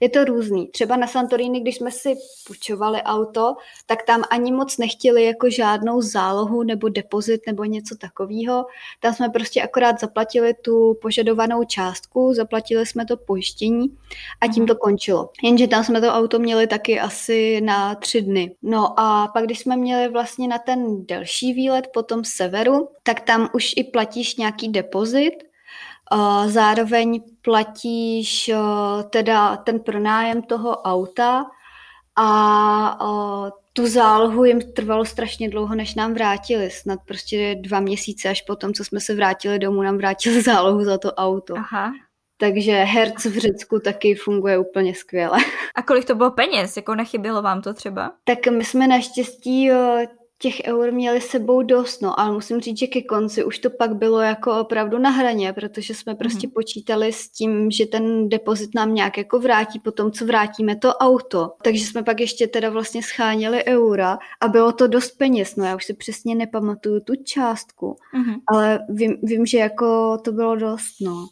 Speaker 2: je to různý. Třeba na Santorini, když jsme si půjčovali auto, tak tam ani moc nechtěli jako žádnou zálohu nebo depozit nebo něco takového. Tam jsme prostě akorát zaplatili tu požadovanou částku, zaplatili jsme to pojištění a tím to končilo. Jenže tam jsme to auto měli taky asi na tři dny. No a pak, když jsme měli vlastně na ten delší výlet po tom severu, tak tam už i platíš nějaký depozit, Zároveň platíš teda ten pronájem toho auta a tu zálohu jim trvalo strašně dlouho, než nám vrátili. Snad prostě dva měsíce až potom, co jsme se vrátili domů, nám vrátili zálohu za to auto. Aha. Takže herc v Řecku taky funguje úplně skvěle.
Speaker 1: A kolik to bylo peněz? Jako nechybělo vám to třeba?
Speaker 2: Tak my jsme naštěstí těch eur měli sebou dost, no, ale musím říct, že ke konci už to pak bylo jako opravdu na hraně, protože jsme prostě mm. počítali s tím, že ten depozit nám nějak jako vrátí po tom, co vrátíme to auto. Takže jsme pak ještě teda vlastně scháněli eura a bylo to dost peněz, no já už si přesně nepamatuju tu částku, mm. ale vím, vím, že jako to bylo dost, no.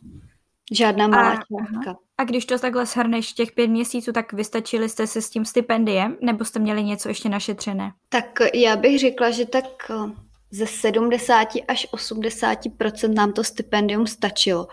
Speaker 2: Žádná malá částka.
Speaker 1: A když to takhle shrneš těch pět měsíců, tak vystačili jste se s tím stipendiem, nebo jste měli něco ještě našetřené?
Speaker 2: Tak já bych řekla, že tak eh, ze 70 až 80% nám to stipendium stačilo.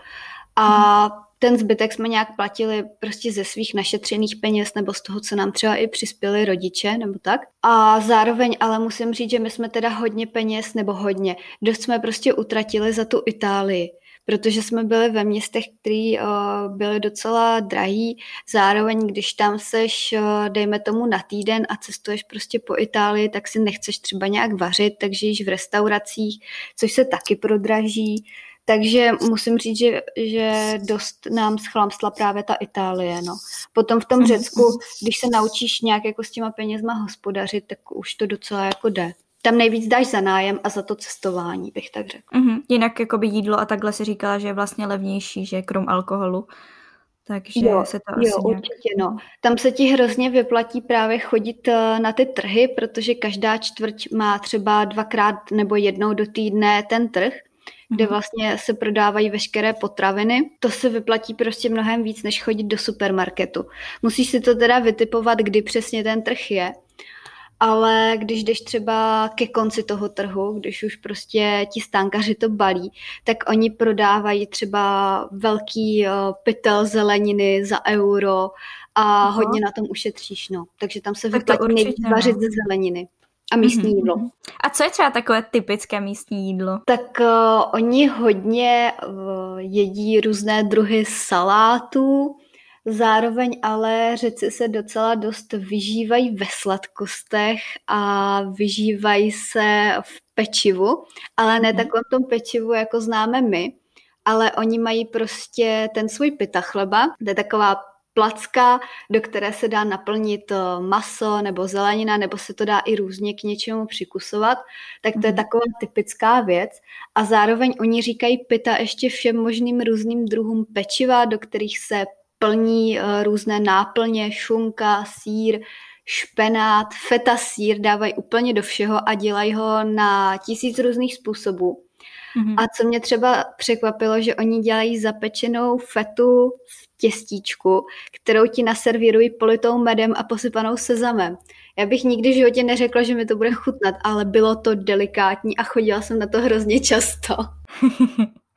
Speaker 2: A ten zbytek jsme nějak platili prostě ze svých našetřených peněz nebo z toho, co nám třeba i přispěli rodiče nebo tak. A zároveň ale musím říct, že my jsme teda hodně peněz, nebo hodně, dost jsme prostě utratili za tu Itálii protože jsme byli ve městech, které uh, byly docela drahý. Zároveň, když tam seš, uh, dejme tomu na týden a cestuješ prostě po Itálii, tak si nechceš třeba nějak vařit, takže jíš v restauracích, což se taky prodraží. Takže musím říct, že, že dost nám schlamsla právě ta Itálie. No. Potom v tom Řecku, když se naučíš nějak jako s těma penězma hospodařit, tak už to docela jako jde tam nejvíc dáš za nájem a za to cestování, bych tak řekla.
Speaker 1: Mm-hmm. Jinak jakoby jídlo a takhle si říkala, že je vlastně levnější, že krom alkoholu. Takže
Speaker 2: jo,
Speaker 1: se to
Speaker 2: jo, asi nějak... určitě, no. Tam se ti hrozně vyplatí právě chodit eh, na ty trhy, protože každá čtvrť má třeba dvakrát nebo jednou do týdne ten trh, kde mhm. vlastně se prodávají veškeré potraviny. To se vyplatí prostě mnohem víc, než chodit do supermarketu. Musíš si to teda vytipovat, kdy přesně ten trh je ale když jdeš třeba ke konci toho trhu, když už prostě ti stánkaři to balí, tak oni prodávají třeba velký uh, pytel zeleniny za euro a Aha. hodně na tom ušetříš, no. Takže tam se vyplatí nejvíc vařit ze zeleniny a místní mm-hmm. jídlo.
Speaker 1: A co je třeba takové typické místní jídlo?
Speaker 2: Tak uh, oni hodně uh, jedí různé druhy salátů, Zároveň ale řeci se docela dost vyžívají ve sladkostech a vyžívají se v pečivu, ale ne mhm. takovém tom pečivu, jako známe my, ale oni mají prostě ten svůj pita chleba, to je taková placka, do které se dá naplnit eh, maso nebo zelenina, nebo se to dá i různě k něčemu přikusovat, tak to je mhm. taková typická věc. A zároveň oni říkají pita ještě všem možným různým druhům pečiva, do kterých se plní eh, různé náplně, šunka, sír, špenát, feta sír, dávají úplně do všeho a dělají ho na tisíc různých způsobů. Mm-hmm. A co mě třeba překvapilo, že oni dělají zapečenou fetu v těstíčku, kterou ti naservírují politou medem a posypanou sezamem. Já bych nikdy v životě neřekla, že mi to bude chutnat, ale bylo to delikátní a chodila jsem na to hrozně často.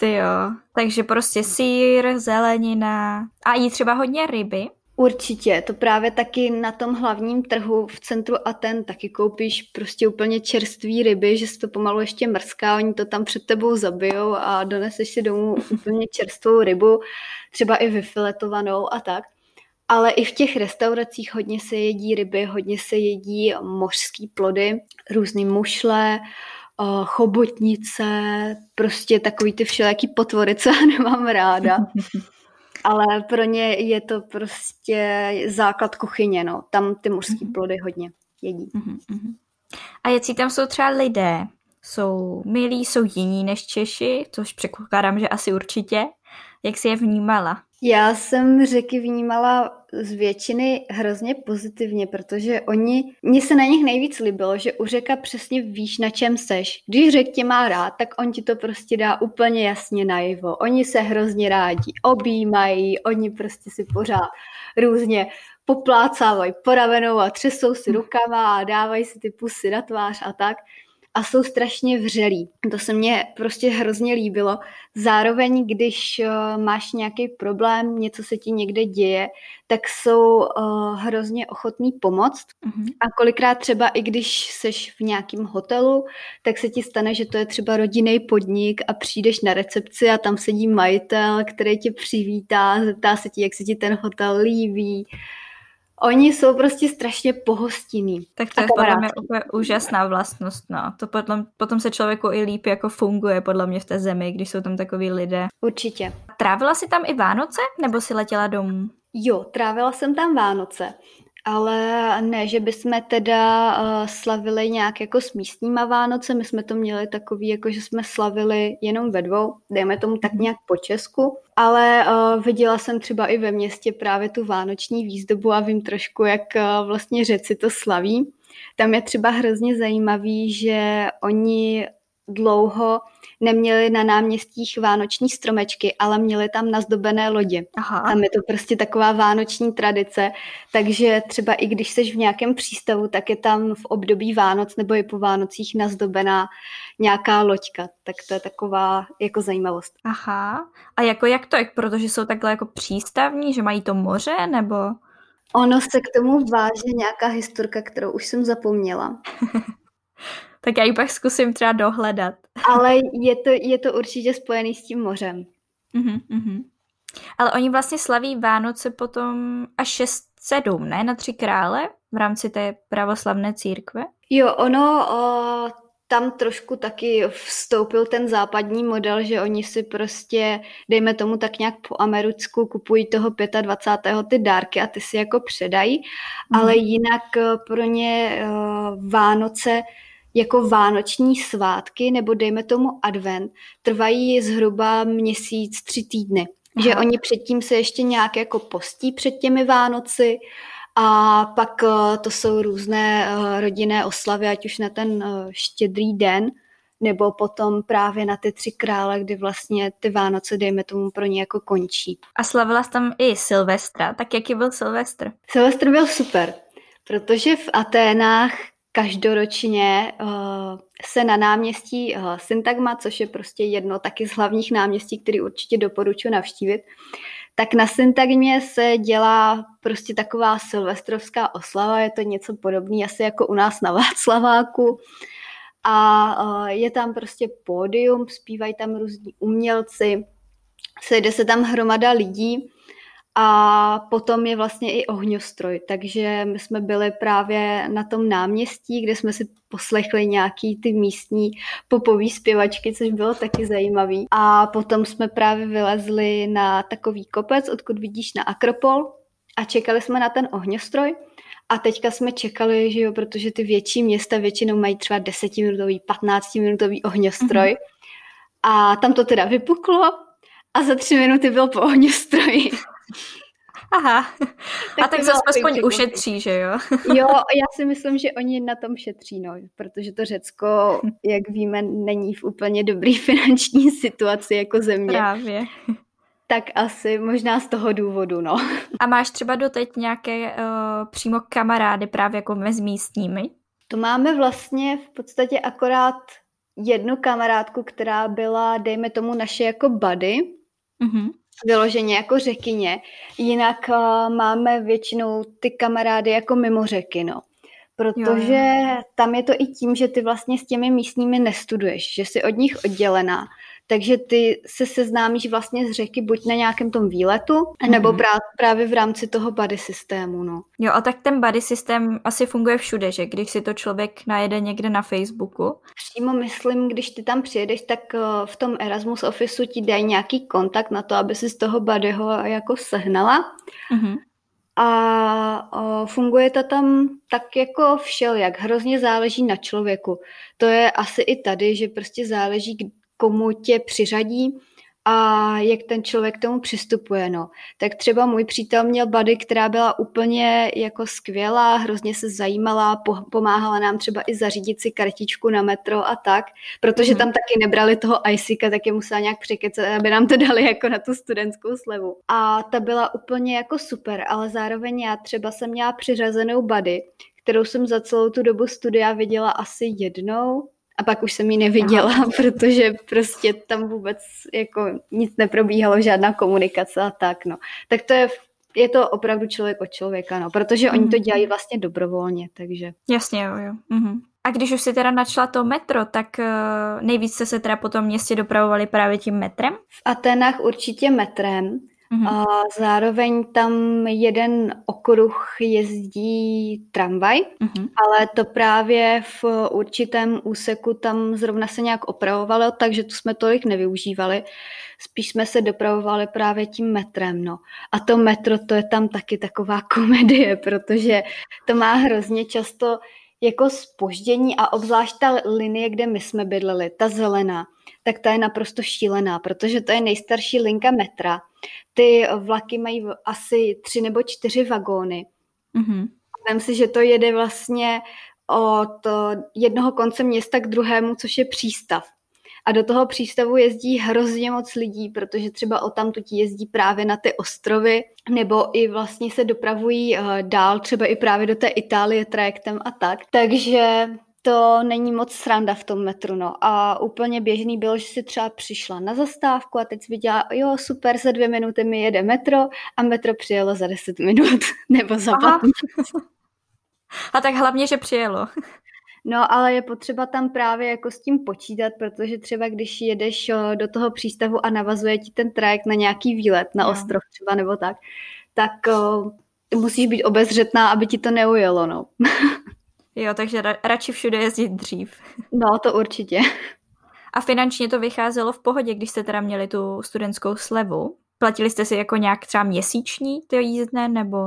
Speaker 1: Ty jo, takže prostě sír, zelenina a jí třeba hodně ryby.
Speaker 2: Určitě, to právě taky na tom hlavním trhu v centru Aten taky koupíš prostě úplně čerstvý ryby, že se to pomalu ještě mrská, oni to tam před tebou zabijou a doneseš si domů úplně čerstvou rybu, třeba i vyfiletovanou a tak. Ale i v těch restauracích hodně se jedí ryby, hodně se jedí mořský plody, různé mušle, chobotnice, prostě takový ty všelijaký potvory, co já nemám ráda. Ale pro ně je to prostě základ kuchyně, no. Tam ty mořské mm-hmm. plody hodně jedí. Mm-hmm.
Speaker 1: A jaký tam jsou třeba lidé? Jsou milí, jsou jiní než Češi, což předpokládám, že asi určitě. Jak jsi je vnímala?
Speaker 2: Já jsem řeky vnímala z většiny hrozně pozitivně, protože oni, mně se na nich nejvíc líbilo, že u řeka přesně víš, na čem seš. Když řek tě má rád, tak on ti to prostě dá úplně jasně najevo. Oni se hrozně rádi objímají, oni prostě si pořád různě poplácávají poravenou a třesou si rukama a dávají si ty pusy na tvář a tak a jsou strašně vřelí. To se mně prostě hrozně líbilo. Zároveň, když uh, máš nějaký problém, něco se ti někde děje, tak jsou uh, hrozně ochotní pomoct. Mm-hmm. A kolikrát třeba i když seš v nějakém hotelu, tak se ti stane, že to je třeba rodinný podnik a přijdeš na recepci a tam sedí majitel, který tě přivítá, zeptá se ti, jak se ti ten hotel líbí Oni jsou prostě strašně pohostinní.
Speaker 1: Tak to je podle mě úplně úžasná vlastnost, no. To potom, potom se člověku i líp jako funguje podle mě v té zemi, když jsou tam takový lidé.
Speaker 2: Určitě.
Speaker 1: Trávila jsi tam i Vánoce, nebo si letěla domů?
Speaker 2: Jo, trávila jsem tam Vánoce. Ale ne, že bychom teda uh, slavili nějak jako s místníma Vánoce, my jsme to měli takový, jako že jsme slavili jenom ve dvou, dejme tomu tak mhm. nějak po Česku, ale uh, viděla jsem třeba i ve městě právě tu vánoční výzdobu a vím trošku, jak uh, vlastně řeci to slaví. Tam je třeba hrozně zajímavý, že oni dlouho neměli na náměstích vánoční stromečky, ale měli tam nazdobené lodě. Aha. Tam je to prostě taková vánoční tradice, takže třeba i když jsi v nějakém přístavu, tak je tam v období Vánoc nebo i po Vánocích nazdobená nějaká loďka. Tak to je taková jako zajímavost.
Speaker 1: Aha. A jako jak to, protože jsou takhle jako přístavní, že mají to moře, nebo...
Speaker 2: Ono se k tomu váže nějaká historka, kterou už jsem zapomněla.
Speaker 1: tak já ji pak zkusím třeba dohledat.
Speaker 2: Ale je to, je to určitě spojený s tím mořem. Uh-huh, uh-huh.
Speaker 1: Ale oni vlastně slaví Vánoce potom až 6-7, ne? Na tři krále v rámci té pravoslavné církve?
Speaker 2: Jo, ono o, tam trošku taky vstoupil ten západní model, že oni si prostě, dejme tomu tak nějak po americku, kupují toho 25. ty dárky a ty si jako předají, mm. ale jinak pro ně uh, Vánoce jako vánoční svátky nebo dejme tomu advent trvají zhruba měsíc, tři týdny. Aha. Že oni předtím se ještě nějak jako postí před těmi Vánoci a pak eh, to jsou různé eh, rodinné oslavy, ať už na ten eh, štědrý den, nebo potom právě na ty tři krále, kdy vlastně ty Vánoce, dejme tomu, pro ně jako končí.
Speaker 1: A slavila jsi tam i Silvestra, tak jaký byl Silvestr?
Speaker 2: Silvestr byl super, protože v Aténách každoročně uh, se na náměstí uh, Syntagma, což je prostě jedno taky z hlavních náměstí, který určitě doporučuji navštívit, tak na Syntagmě se dělá prostě taková silvestrovská oslava, je to něco podobné asi jako u nás na Václaváku. A uh, je tam prostě pódium, zpívají tam různí umělci, sejde se tam hromada lidí a potom je vlastně i ohňostroj, takže my jsme byli právě na tom náměstí, kde jsme si poslechli nějaký ty místní popový zpěvačky, což bylo taky zajímavý. A potom jsme právě vylezli na takový kopec, odkud vidíš na Akropol a čekali jsme na ten ohňostroj. A teďka jsme čekali, že jo, protože ty větší města většinou mají třeba 10-minutový, 15-minutový ohňostroj. Mm-hmm. A tam to teda vypuklo a za tři minuty byl po ohňostroji.
Speaker 1: Aha, tak a tak zase aspoň ušetří, že jo?
Speaker 2: jo, já si myslím, že oni na tom šetří, no, protože to Řecko, jak víme, není v úplně dobrý finanční situaci jako země.
Speaker 1: Právě.
Speaker 2: Tak asi možná z toho důvodu, no.
Speaker 1: A máš třeba doteď nějaké uh, přímo kamarády právě jako mezi místními?
Speaker 2: To máme vlastně v podstatě akorát jednu kamarádku, která byla, dejme tomu, naše jako buddy. Mm-hmm vyloženě jako řekyně. Jinak uh, máme většinou ty kamarády jako mimo řeky, no. Protože jo, jo. tam je to i tím, že ty vlastně s těmi místními nestuduješ, že jsi od nich oddělená takže ty se seznámíš vlastně z řeky buď na nějakém tom výletu, mm-hmm. nebo právě, právě v rámci toho body systému. No.
Speaker 1: Jo, a tak ten body systém asi funguje všude, že když si to člověk najede někde na Facebooku?
Speaker 2: Přímo myslím, když ty tam přijedeš, tak eh, v tom Erasmus Officeu ti dají nějaký kontakt na to, aby si z toho bodyho jako sehnala. Mm-hmm. A funguje to tam tak jako všelijak, hrozně záleží na člověku. To je asi i tady, že prostě záleží, komu tě přiřadí a jak ten člověk k tomu přistupuje. No. Tak třeba můj přítel měl bady, která byla úplně jako skvělá, hrozně se zajímala, pomáhala nám třeba i zařídit si kartičku na metro a tak, protože mm. tam taky nebrali toho ICka, tak je musela nějak překecat, aby nám to dali jako na tu studentskou slevu. A ta byla úplně jako super, ale zároveň já třeba jsem měla přiřazenou bady, kterou jsem za celou tu dobu studia viděla asi jednou, a pak už jsem ji neviděla, Aha. protože prostě tam vůbec jako nic neprobíhalo, žádná komunikace a tak, no. Tak to je je to opravdu člověk od člověka, no, protože oni to mhm. dělají vlastně dobrovolně, takže.
Speaker 1: Jasně, jo, jo. Mm-hmm. A když už si teda načala to metro, tak uh, nejvíc jste se teda po tom městě dopravovali právě tím metrem?
Speaker 2: V Atenách určitě metrem. Mm-hmm. A zároveň tam jeden okruh jezdí tramvaj, mm-hmm. ale to právě v určitém úseku tam zrovna se nějak opravovalo, takže tu jsme tolik nevyužívali. Spíš jsme se dopravovali právě tím metrem. No. A to metro, to je tam taky taková komedie, protože to má hrozně často jako spoždění a obzvlášť ta linie, kde my jsme bydleli, ta zelená, tak ta je naprosto šílená, protože to je nejstarší linka metra. Ty vlaky mají asi tři nebo čtyři vagóny. Mm-hmm. Vem si, že to jede vlastně od jednoho konce města k druhému, což je přístav. A do toho přístavu jezdí hrozně moc lidí, protože třeba o tam jezdí právě na ty ostrovy, nebo i vlastně se dopravují uh, dál, třeba i právě do té Itálie trajektem a tak. Takže to není moc sranda v tom metru, no. A úplně běžný bylo, že si třeba přišla na zastávku a teď viděla, jo, super, za dvě minuty mi jede metro a metro přijelo za deset minut nebo za
Speaker 1: A tak hlavně, že přijelo.
Speaker 2: No, ale je potřeba tam právě jako s tím počítat, protože třeba když jedeš do toho přístavu a navazuje ti ten trajekt na nějaký výlet, na no. ostrov třeba nebo tak, tak uh, musíš být obezřetná, aby ti to neujelo, no.
Speaker 1: jo, takže ra- radši všude jezdit dřív.
Speaker 2: No, to určitě.
Speaker 1: A finančně to vycházelo v pohodě, když jste teda měli tu studentskou slevu? Platili jste si jako nějak třeba měsíční to jízdné, nebo...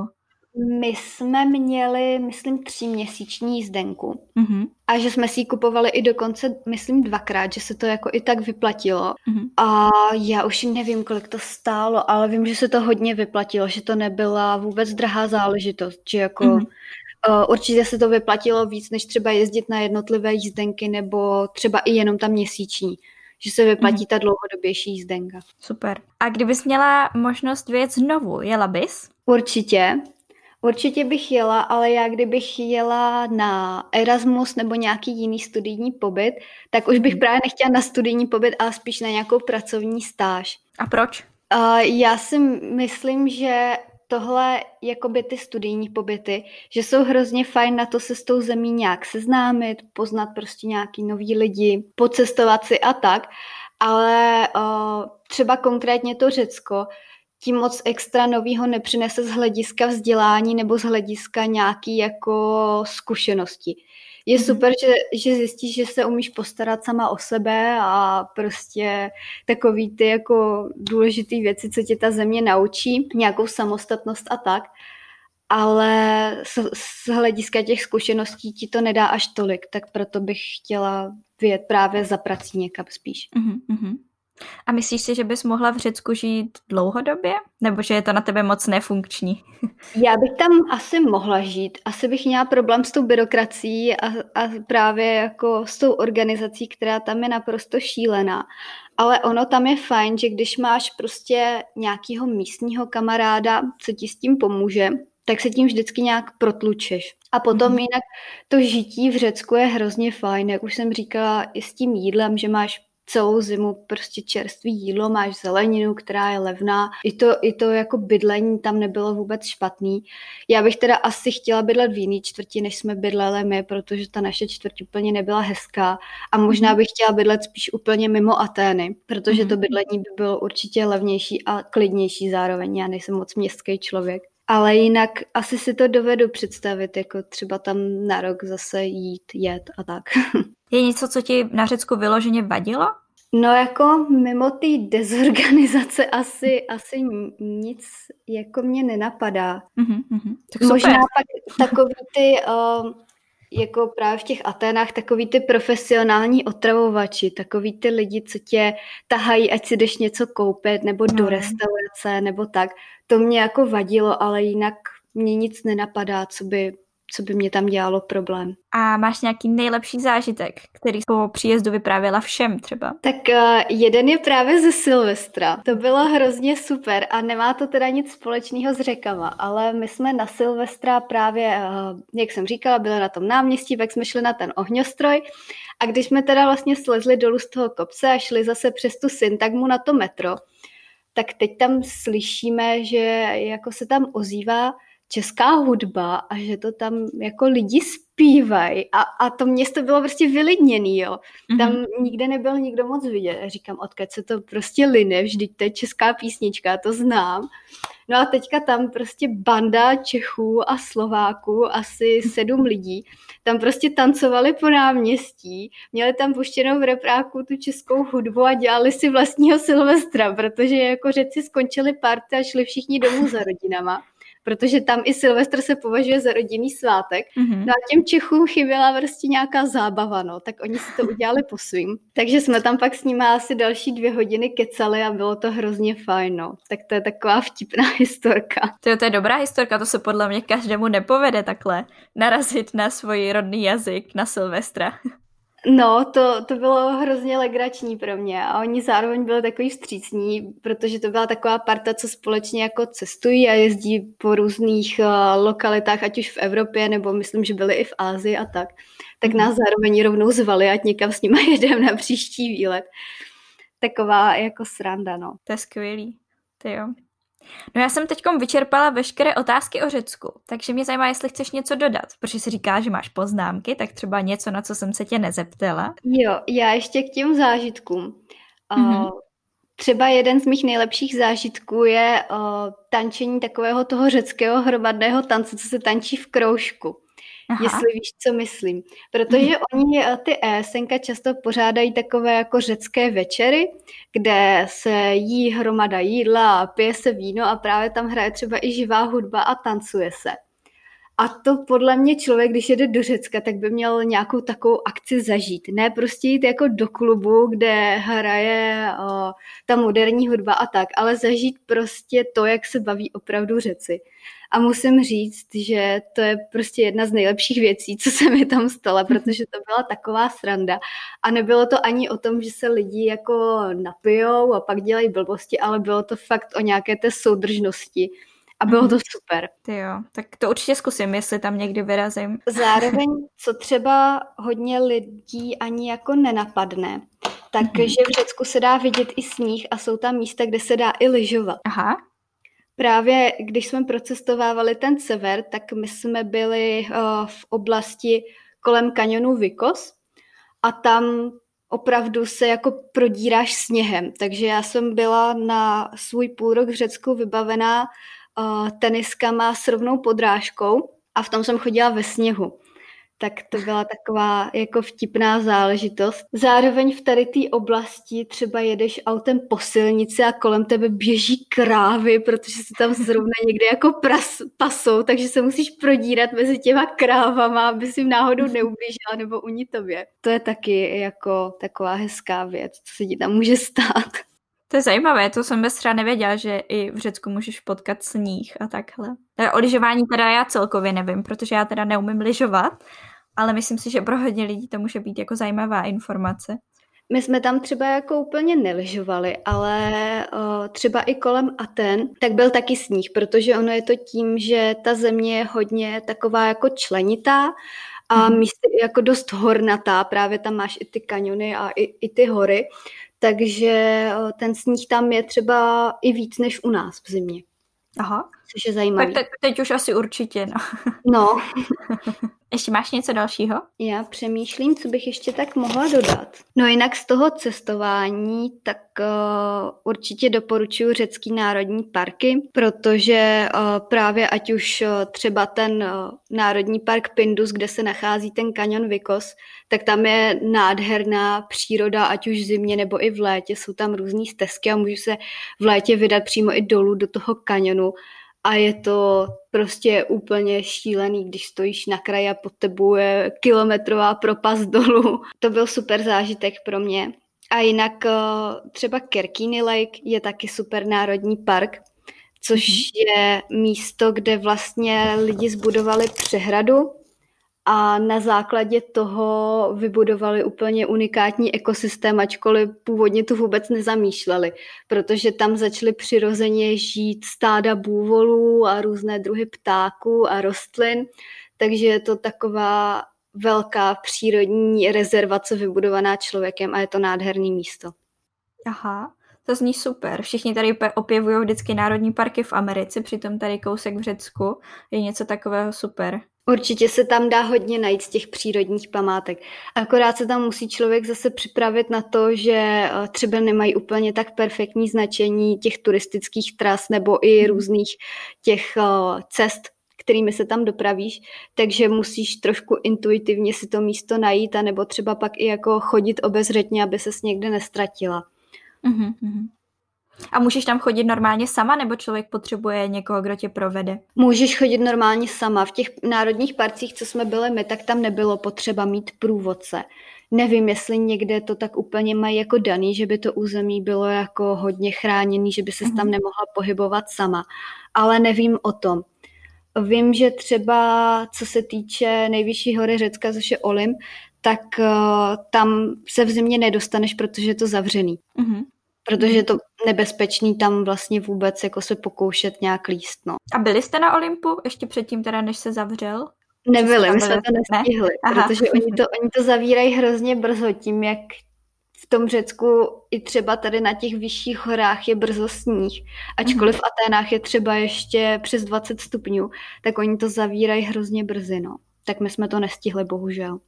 Speaker 2: My jsme měli, myslím, tříměsíční jízdenku. Mm-hmm. A že jsme si ji kupovali i dokonce, myslím, dvakrát, že se to jako i tak vyplatilo. Mm-hmm. A já už nevím, kolik to stálo, ale vím, že se to hodně vyplatilo, že to nebyla vůbec drahá záležitost, že jako mm-hmm. Uh, určitě se to vyplatilo víc, než třeba jezdit na jednotlivé jízdenky nebo třeba i jenom ta měsíční že se vyplatí mm. ta dlouhodobější jízdenka.
Speaker 1: Super. A kdybys měla možnost věc znovu, jela bys?
Speaker 2: Určitě. Určitě bych jela, ale já kdybych jela na Erasmus nebo nějaký jiný studijní pobyt, tak už bych mhm. právě nechtěla na studijní pobyt, ale spíš na nějakou pracovní stáž.
Speaker 1: A proč?
Speaker 2: Uh, já si myslím, že tohle, jakoby ty studijní pobyty, že jsou hrozně fajn na to se s tou zemí nějak seznámit, poznat prostě nějaký nový lidi, pocestovat si a tak, ale uh, třeba konkrétně to Řecko, tím moc extra novýho nepřinese z hlediska vzdělání nebo z hlediska nějaký jako zkušenosti. Je mm-hmm. super, že, že zjistíš, že se umíš postarat sama o sebe a prostě takový ty jako důležitý věci, co tě ta země naučí, nějakou samostatnost a tak, ale z, z hlediska těch zkušeností ti to nedá až tolik, tak proto bych chtěla vyjet právě za prací někam spíš. Mm-hmm.
Speaker 1: A myslíš si, že bys mohla v Řecku žít dlouhodobě? Nebo že je to na tebe moc nefunkční?
Speaker 2: Já bych tam asi mohla žít. Asi bych měla problém s tou byrokracií a, a právě jako s tou organizací, která tam je naprosto šílená. Ale ono tam je fajn, že když máš prostě nějakého místního kamaráda, co ti s tím pomůže, tak se tím vždycky nějak protlučeš. A potom mm-hmm. jinak to žití v Řecku je hrozně fajn, jak už jsem říkala, i s tím jídlem, že máš celou zimu prostě čerstvý jídlo, máš zeleninu, která je levná. I to, I to jako bydlení tam nebylo vůbec špatný. Já bych teda asi chtěla bydlet v jiný čtvrti, než jsme bydleli my, protože ta naše čtvrť úplně nebyla hezká. A možná mhm. bych chtěla bydlet spíš úplně mimo Atény, protože to mhm. bydlení by bylo určitě levnější a klidnější zároveň. Já nejsem moc městský člověk. Ale jinak asi si to dovedu představit, jako třeba tam na rok zase jít, jet a tak.
Speaker 1: Je něco, co ti na Řecku vyloženě vadilo?
Speaker 2: No jako mimo té dezorganizace asi, asi nic jako mě nenapadá. Mm-hmm, tak super. Možná pak takový ty, uh, jako právě v těch Aténách, takový ty profesionální otravovači, takový ty lidi, co tě tahají, ať si jdeš něco koupit, nebo do no. restaurace, nebo tak. To mě jako vadilo, ale jinak mě nic nenapadá, co by co by mě tam dělalo problém.
Speaker 1: A máš nějaký nejlepší zážitek, který po příjezdu vyprávěla všem třeba?
Speaker 2: Tak uh, jeden je právě ze Silvestra. To bylo hrozně super a nemá to teda nic společného s řekama, ale my jsme na Silvestra právě, uh, jak jsem říkala, byli na tom náměstí, pak jsme šli na ten ohňostroj a když jsme teda vlastně slezli dolů z toho kopce a šli zase přes tu syntagmu na to metro, tak teď tam slyšíme, že jako se tam ozývá česká hudba a že to tam jako lidi zpívají a, a to město bylo prostě vylidněný, jo. Mm-hmm. Tam nikde nebyl nikdo moc vidět. A říkám, odkud se to prostě line, vždyť to je česká písnička, to znám. No a teďka tam prostě banda Čechů a Slováků, asi sedm lidí, tam prostě tancovali po náměstí, měli tam puštěnou v repráku tu českou hudbu a dělali si vlastního Silvestra, protože jako řeci skončili party a šli všichni domů za rodinama protože tam i Silvestr se považuje za rodinný svátek. Mm-hmm. No a těm Čechům chyběla prostě nějaká zábava, no, tak oni si to udělali po svým. Takže jsme tam pak s nimi asi další dvě hodiny kecali a bylo to hrozně fajn, no. Tak to je taková vtipná historka.
Speaker 1: To, to je dobrá historka, to se podle mě každému nepovede takhle narazit na svůj rodný jazyk na Silvestra.
Speaker 2: No, to, to bylo hrozně legrační pro mě a oni zároveň byli takový vstřícní, protože to byla taková parta, co společně jako cestují a jezdí po různých uh, lokalitách, ať už v Evropě, nebo myslím, že byli i v Ázii a tak. Tak mhm. nás zároveň rovnou zvali, ať někam s nimi jedeme na příští výlet. Taková jako sranda, no.
Speaker 1: To je skvělý. Ty jo. No já jsem teď vyčerpala veškeré otázky o Řecku, takže mě zajímá, jestli chceš něco dodat, protože si říká, že máš poznámky, tak třeba něco, na co jsem se tě nezeptala.
Speaker 2: Jo, já ještě k těm zážitkům. Mm-hmm. Třeba jeden z mých nejlepších zážitků je uh, tančení takového toho řeckého hromadného tance, co se tančí v kroužku. Aha. jestli víš, co myslím. Protože hmm. oni, eh, ty ESNka často pořádají takové jako řecké večery, kde se jí hromada jídla pije se víno a právě tam hraje třeba i živá hudba a tancuje se. A to podle mě člověk, když jede do Řecka, tak by měl nějakou takovou akci zažít. Ne prostě jít jako do klubu, kde hraje o, ta moderní hudba a tak, ale zažít prostě to, jak se baví opravdu Řeci. A musím říct, že to je prostě jedna z nejlepších věcí, co se mi tam stala, protože to byla taková sranda. A nebylo to ani o tom, že se lidi jako napijou a pak dělají blbosti, ale bylo to fakt o nějaké té soudržnosti. A bylo to mhm. super.
Speaker 1: Ty jo, tak to určitě zkusím, jestli tam někdy vyrazím.
Speaker 2: Zároveň, co třeba hodně lidí ani jako nenapadne, takže mm-hmm. v Řecku se dá vidět i sníh a jsou tam místa, kde se dá i lyžovat.
Speaker 1: Aha.
Speaker 2: Právě když jsme procestovávali ten sever, tak my jsme byli uh, v oblasti kolem kanionu Vikos a tam opravdu se jako prodíráš sněhem. Takže já jsem byla na svůj půl rok v Řecku vybavená uh, teniskama s rovnou podrážkou a v tom jsem chodila ve sněhu tak to byla taková jako vtipná záležitost. Zároveň v tady té oblasti třeba jedeš autem po silnici a kolem tebe běží krávy, protože se tam zrovna někde jako pras, pasou, takže se musíš prodírat mezi těma krávama, aby si náhodou neublížila nebo uní tobě. To je taky jako taková hezká věc, co se ti tam může stát.
Speaker 1: To je zajímavé, to jsem bez třeba nevěděla, že i v Řecku můžeš potkat sníh a takhle. O lyžování teda já celkově nevím, protože já teda neumím lyžovat, ale myslím si, že pro hodně lidí to může být jako zajímavá informace.
Speaker 2: My jsme tam třeba jako úplně neležovali, ale o, třeba i kolem Aten, tak byl taky sníh, protože ono je to tím, že ta země je hodně taková jako členitá a mm. místy jako dost hornatá, právě tam máš i ty kaniony a i, i ty hory, takže o, ten sníh tam je třeba i víc než u nás v zimě.
Speaker 1: Aha.
Speaker 2: Což je zajímavé.
Speaker 1: Tak te- teď už asi určitě, no.
Speaker 2: No.
Speaker 1: ještě máš něco dalšího?
Speaker 2: Já přemýšlím, co bych ještě tak mohla dodat. No jinak z toho cestování, tak uh, určitě doporučuji řecký národní parky, protože uh, právě ať už uh, třeba ten uh, národní park Pindus, kde se nachází ten kanion Vikos, tak tam je nádherná příroda, ať už v zimě nebo i v létě. Jsou tam různé stezky a můžu se v létě vydat přímo i dolů do toho kanionu a je to prostě úplně šílený, když stojíš na kraji a pod tebou je kilometrová propast dolů. To byl super zážitek pro mě. A jinak eh, třeba Kerkini Lake je taky super národní park, což mhm. je místo, kde vlastně lidi zbudovali přehradu a na základě toho vybudovali úplně unikátní ekosystém, ačkoliv původně to vůbec nezamýšleli, protože tam začaly přirozeně žít stáda bůvolů a různé druhy ptáků a rostlin, takže je to taková velká přírodní rezervace vybudovaná člověkem a je to nádherný místo.
Speaker 1: Aha, to zní super. Všichni tady opěvují vždycky národní parky v Americe, přitom tady kousek v Řecku je něco takového super.
Speaker 2: Určitě se tam dá hodně najít z těch přírodních památek. Akorát se tam musí člověk zase připravit na to, že eh, třeba nemají úplně tak perfektní značení těch turistických tras nebo i mhm. různých těch eh, cest, kterými se tam dopravíš, takže musíš trošku intuitivně si to místo najít, a nebo třeba pak i jako chodit obezřetně, aby ses někde nestratila.
Speaker 1: Mm-hmm. A můžeš tam chodit normálně sama, nebo člověk potřebuje někoho, kdo tě provede?
Speaker 2: Můžeš chodit normálně sama. V těch národních parcích, co jsme byli my, tak tam nebylo potřeba mít průvodce. Nevím, jestli někde to tak úplně mají jako daný, že by to území bylo jako hodně chráněný, že by se tam mhm. nemohla pohybovat sama. Ale nevím o tom. Vím, že třeba co se týče nejvyšší hory Řecka, což je Olym, tak uh, tam se v zimě nedostaneš, protože je to zavřený. Mm-hmm protože je to nebezpečný tam vlastně vůbec jako se pokoušet nějak líst. No.
Speaker 1: A byli jste na Olympu ještě předtím teda, než se zavřel?
Speaker 2: Nebyli, my jsme to nestihli, ne? protože oni to, oni to zavírají hrozně brzo tím, jak v tom Řecku i třeba tady na těch vyšších horách je brzo sníh, ačkoliv v Aténách je třeba ještě přes 20 stupňů, tak oni to zavírají hrozně brzy, no. Tak my jsme to nestihli, bohužel.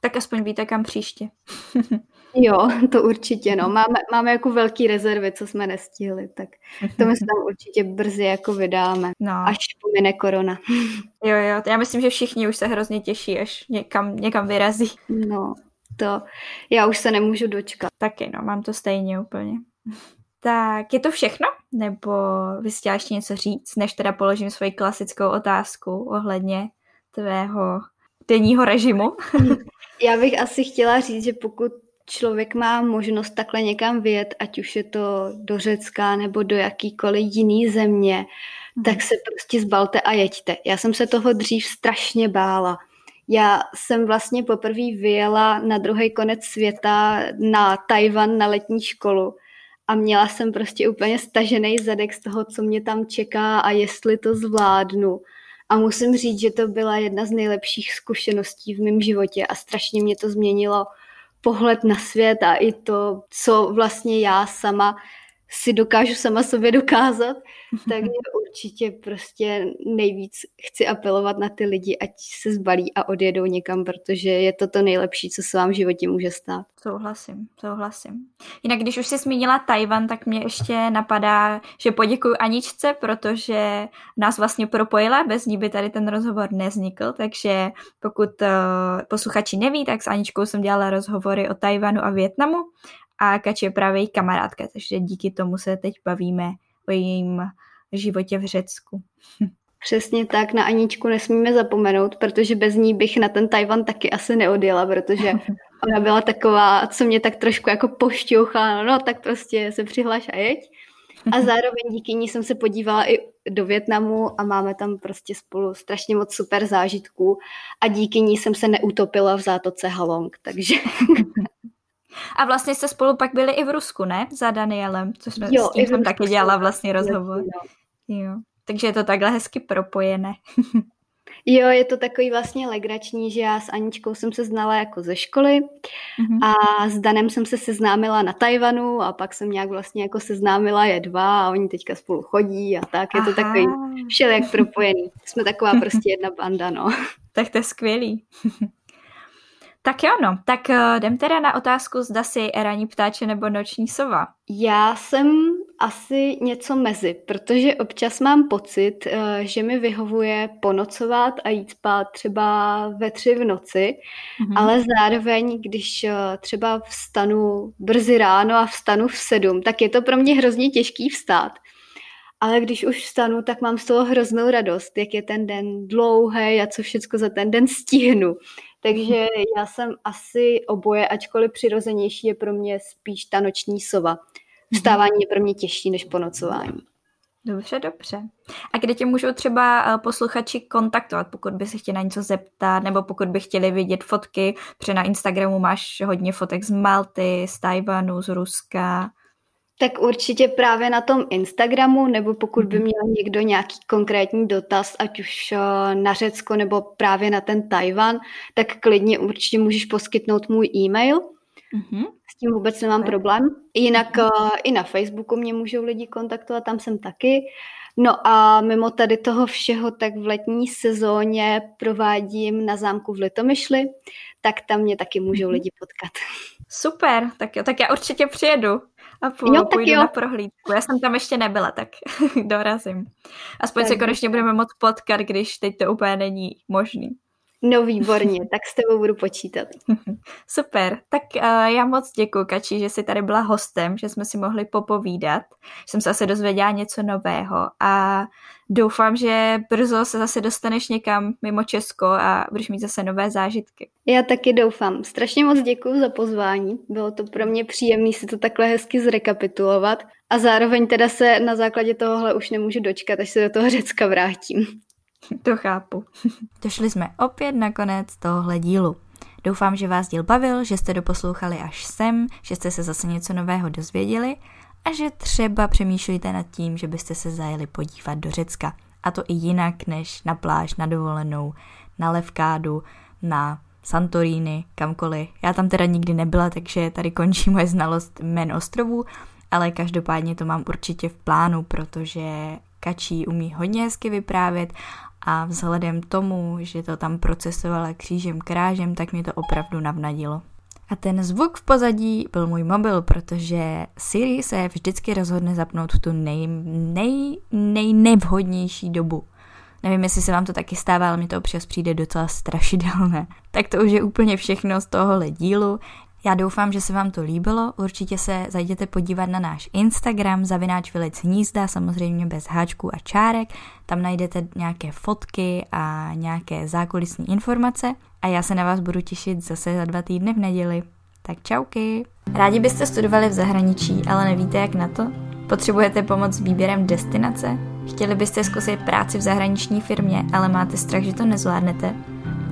Speaker 1: Tak aspoň víte, kam příště.
Speaker 2: Jo, to určitě, no. Máme, máme jako velký rezervy, co jsme nestihli, tak to my se tam určitě brzy jako vydáme, no. až pomine korona.
Speaker 1: Jo, jo, já myslím, že všichni už se hrozně těší, až někam, někam vyrazí.
Speaker 2: No, to já už se nemůžu dočkat.
Speaker 1: Taky, no, mám to stejně úplně. Tak je to všechno? Nebo vy jste ještě něco říct, než teda položím svoji klasickou otázku ohledně tvého denního režimu?
Speaker 2: Já bych asi chtěla říct, že pokud člověk má možnost takhle někam vyjet, ať už je to do Řecka nebo do jakýkoliv jiný země, hmm. tak se prostě zbalte a jeďte. Já jsem se toho dřív strašně bála. Já jsem vlastně poprvé vyjela na druhý konec světa na Tajvan na letní školu a měla jsem prostě úplně stažený zadek z toho, co mě tam čeká a jestli to zvládnu. A musím říct, že to byla jedna z nejlepších zkušeností v mém životě a strašně mě to změnilo pohled na svět a i to, co vlastně já sama si dokážu sama sobě dokázat, takže určitě prostě nejvíc chci apelovat na ty lidi, ať se zbalí a odjedou někam, protože je to to nejlepší, co se vám v životě může stát.
Speaker 1: Souhlasím, souhlasím. Jinak, když už jsi zmínila Tajvan, tak mě ještě napadá, že poděkuji Aničce, protože nás vlastně propojila, bez ní by tady ten rozhovor neznikl, takže pokud uh, posluchači neví, tak s Aničkou jsem dělala rozhovory o Tajvanu a Větnamu a Kač je právě její kamarádka, takže díky tomu se teď bavíme o jejím životě v Řecku.
Speaker 2: Přesně tak, na Aničku nesmíme zapomenout, protože bez ní bych na ten Tajvan taky asi neodjela, protože ona byla taková, co mě tak trošku jako pošťouchá, no tak prostě se přihlaš a jeď. A zároveň díky ní jsem se podívala i do Větnamu a máme tam prostě spolu strašně moc super zážitků a díky ní jsem se neutopila v zátoce Halong, takže
Speaker 1: A vlastně jste spolu pak byli i v Rusku, ne? Za Danielem, což jsme jo, s tím jsem taky dělala vlastně rozhovor. Jo. jo. Takže je to takhle hezky propojené.
Speaker 2: Jo, je to takový vlastně legrační, že já s Aničkou jsem se znala jako ze školy mm-hmm. a s Danem jsem se seznámila na Tajvanu a pak jsem nějak vlastně jako seznámila je dva a oni teďka spolu chodí a tak. Je Aha. to takový všelijak propojený. Jsme taková prostě jedna banda, no.
Speaker 1: Tak to je skvělý. Tak jo, no. Tak uh, jdem teda na otázku, zda si ranní ptáče nebo noční sova.
Speaker 2: Já jsem asi něco mezi, protože občas mám pocit, uh, že mi vyhovuje ponocovat a jít spát třeba ve tři v noci, mm-hmm. ale zároveň, když uh, třeba vstanu brzy ráno a vstanu v sedm, tak je to pro mě hrozně těžký vstát. Ale když už vstanu, tak mám z toho hroznou radost, jak je ten den dlouhý a co všechno za ten den stihnu. Takže já jsem asi oboje, ačkoliv přirozenější je pro mě spíš ta noční sova. Vstávání je pro mě těžší než ponocování.
Speaker 1: Dobře, dobře. A kde tě můžou třeba eh, posluchači kontaktovat, pokud by se chtěli na něco zeptat, nebo pokud by chtěli vidět fotky, protože na Instagramu máš hodně fotek z Malty, z Tajvanu, z Ruska.
Speaker 2: Tak určitě právě na tom Instagramu, nebo pokud by mhm. měl někdo nějaký konkrétní dotaz, ať už eh, na Řecko nebo právě na ten Tajvan, tak klidně určitě můžeš poskytnout můj e-mail. Mm-hmm. S tím vůbec nemám problém. Jinak mm-hmm. i na Facebooku mě můžou lidi kontaktovat, tam jsem taky. No a mimo tady toho všeho, tak v letní sezóně provádím na zámku v Litomyšli, tak tam mě taky můžou mm-hmm. lidi potkat.
Speaker 1: Super, tak jo, tak já určitě přijedu a půjdu, jo, půjdu jo. na prohlídku. Já jsem tam ještě nebyla, tak dorazím. Aspoň tak se konečně budeme moc potkat, když teď to úplně není možný.
Speaker 2: No výborně, tak s tebou budu počítat.
Speaker 1: Super, tak uh, já moc děkuji, Kači, že jsi tady byla hostem, že jsme si mohli popovídat, že jsem se asi dozvěděla něco nového a doufám, že brzo se zase dostaneš někam mimo Česko a budeš mít zase nové zážitky.
Speaker 2: Já taky doufám. Strašně moc děkuji za pozvání. Bylo to pro mě příjemné si to takhle hezky zrekapitulovat a zároveň teda se na základě tohohle už nemůžu dočkat, až se do toho Řecka vrátím.
Speaker 1: To chápu. Došli jsme opět na konec tohohle dílu. Doufám, že vás díl bavil, že jste doposlouchali až sem, že jste se zase něco nového dozvěděli a že třeba přemýšlíte nad tím, že byste se zajeli podívat do Řecka. A to i jinak než na pláž, na dovolenou, na Levkádu, na Santorini, kamkoliv. Já tam teda nikdy nebyla, takže tady končí moje znalost jmen ostrovů, ale každopádně to mám určitě v plánu, protože Kačí umí hodně hezky vyprávět a vzhledem tomu, že to tam procesovala křížem krážem, tak mě to opravdu navnadilo. A ten zvuk v pozadí byl můj mobil, protože Siri se vždycky rozhodne zapnout v tu nej, nej, nej, nejvhodnější dobu. Nevím, jestli se vám to taky stává, ale mi to občas přijde docela strašidelné. Tak to už je úplně všechno z tohohle dílu. Já doufám, že se vám to líbilo. Určitě se zajděte podívat na náš Instagram, zavináč Vylec hnízda, samozřejmě bez háčků a čárek. Tam najdete nějaké fotky a nějaké zákulisní informace. A já se na vás budu těšit zase za dva týdny v neděli. Tak čauky! Rádi byste studovali v zahraničí, ale nevíte jak na to? Potřebujete pomoc s výběrem destinace? Chtěli byste zkusit práci v zahraniční firmě, ale máte strach, že to nezvládnete?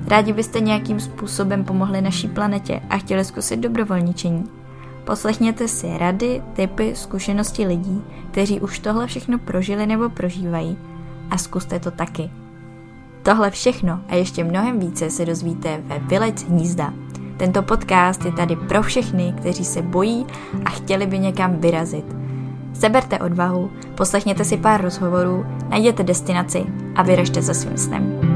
Speaker 1: Rádi byste nějakým způsobem pomohli naší planetě a chtěli zkusit dobrovolničení. Poslechněte si rady, typy, zkušenosti lidí, kteří už tohle všechno prožili nebo prožívají a zkuste to taky. Tohle všechno a ještě mnohem více se dozvíte ve Vylec hnízda. Tento podcast je tady pro všechny, kteří se bojí a chtěli by někam vyrazit. Seberte odvahu, poslechněte si pár rozhovorů, najděte destinaci a vyražte se svým snem.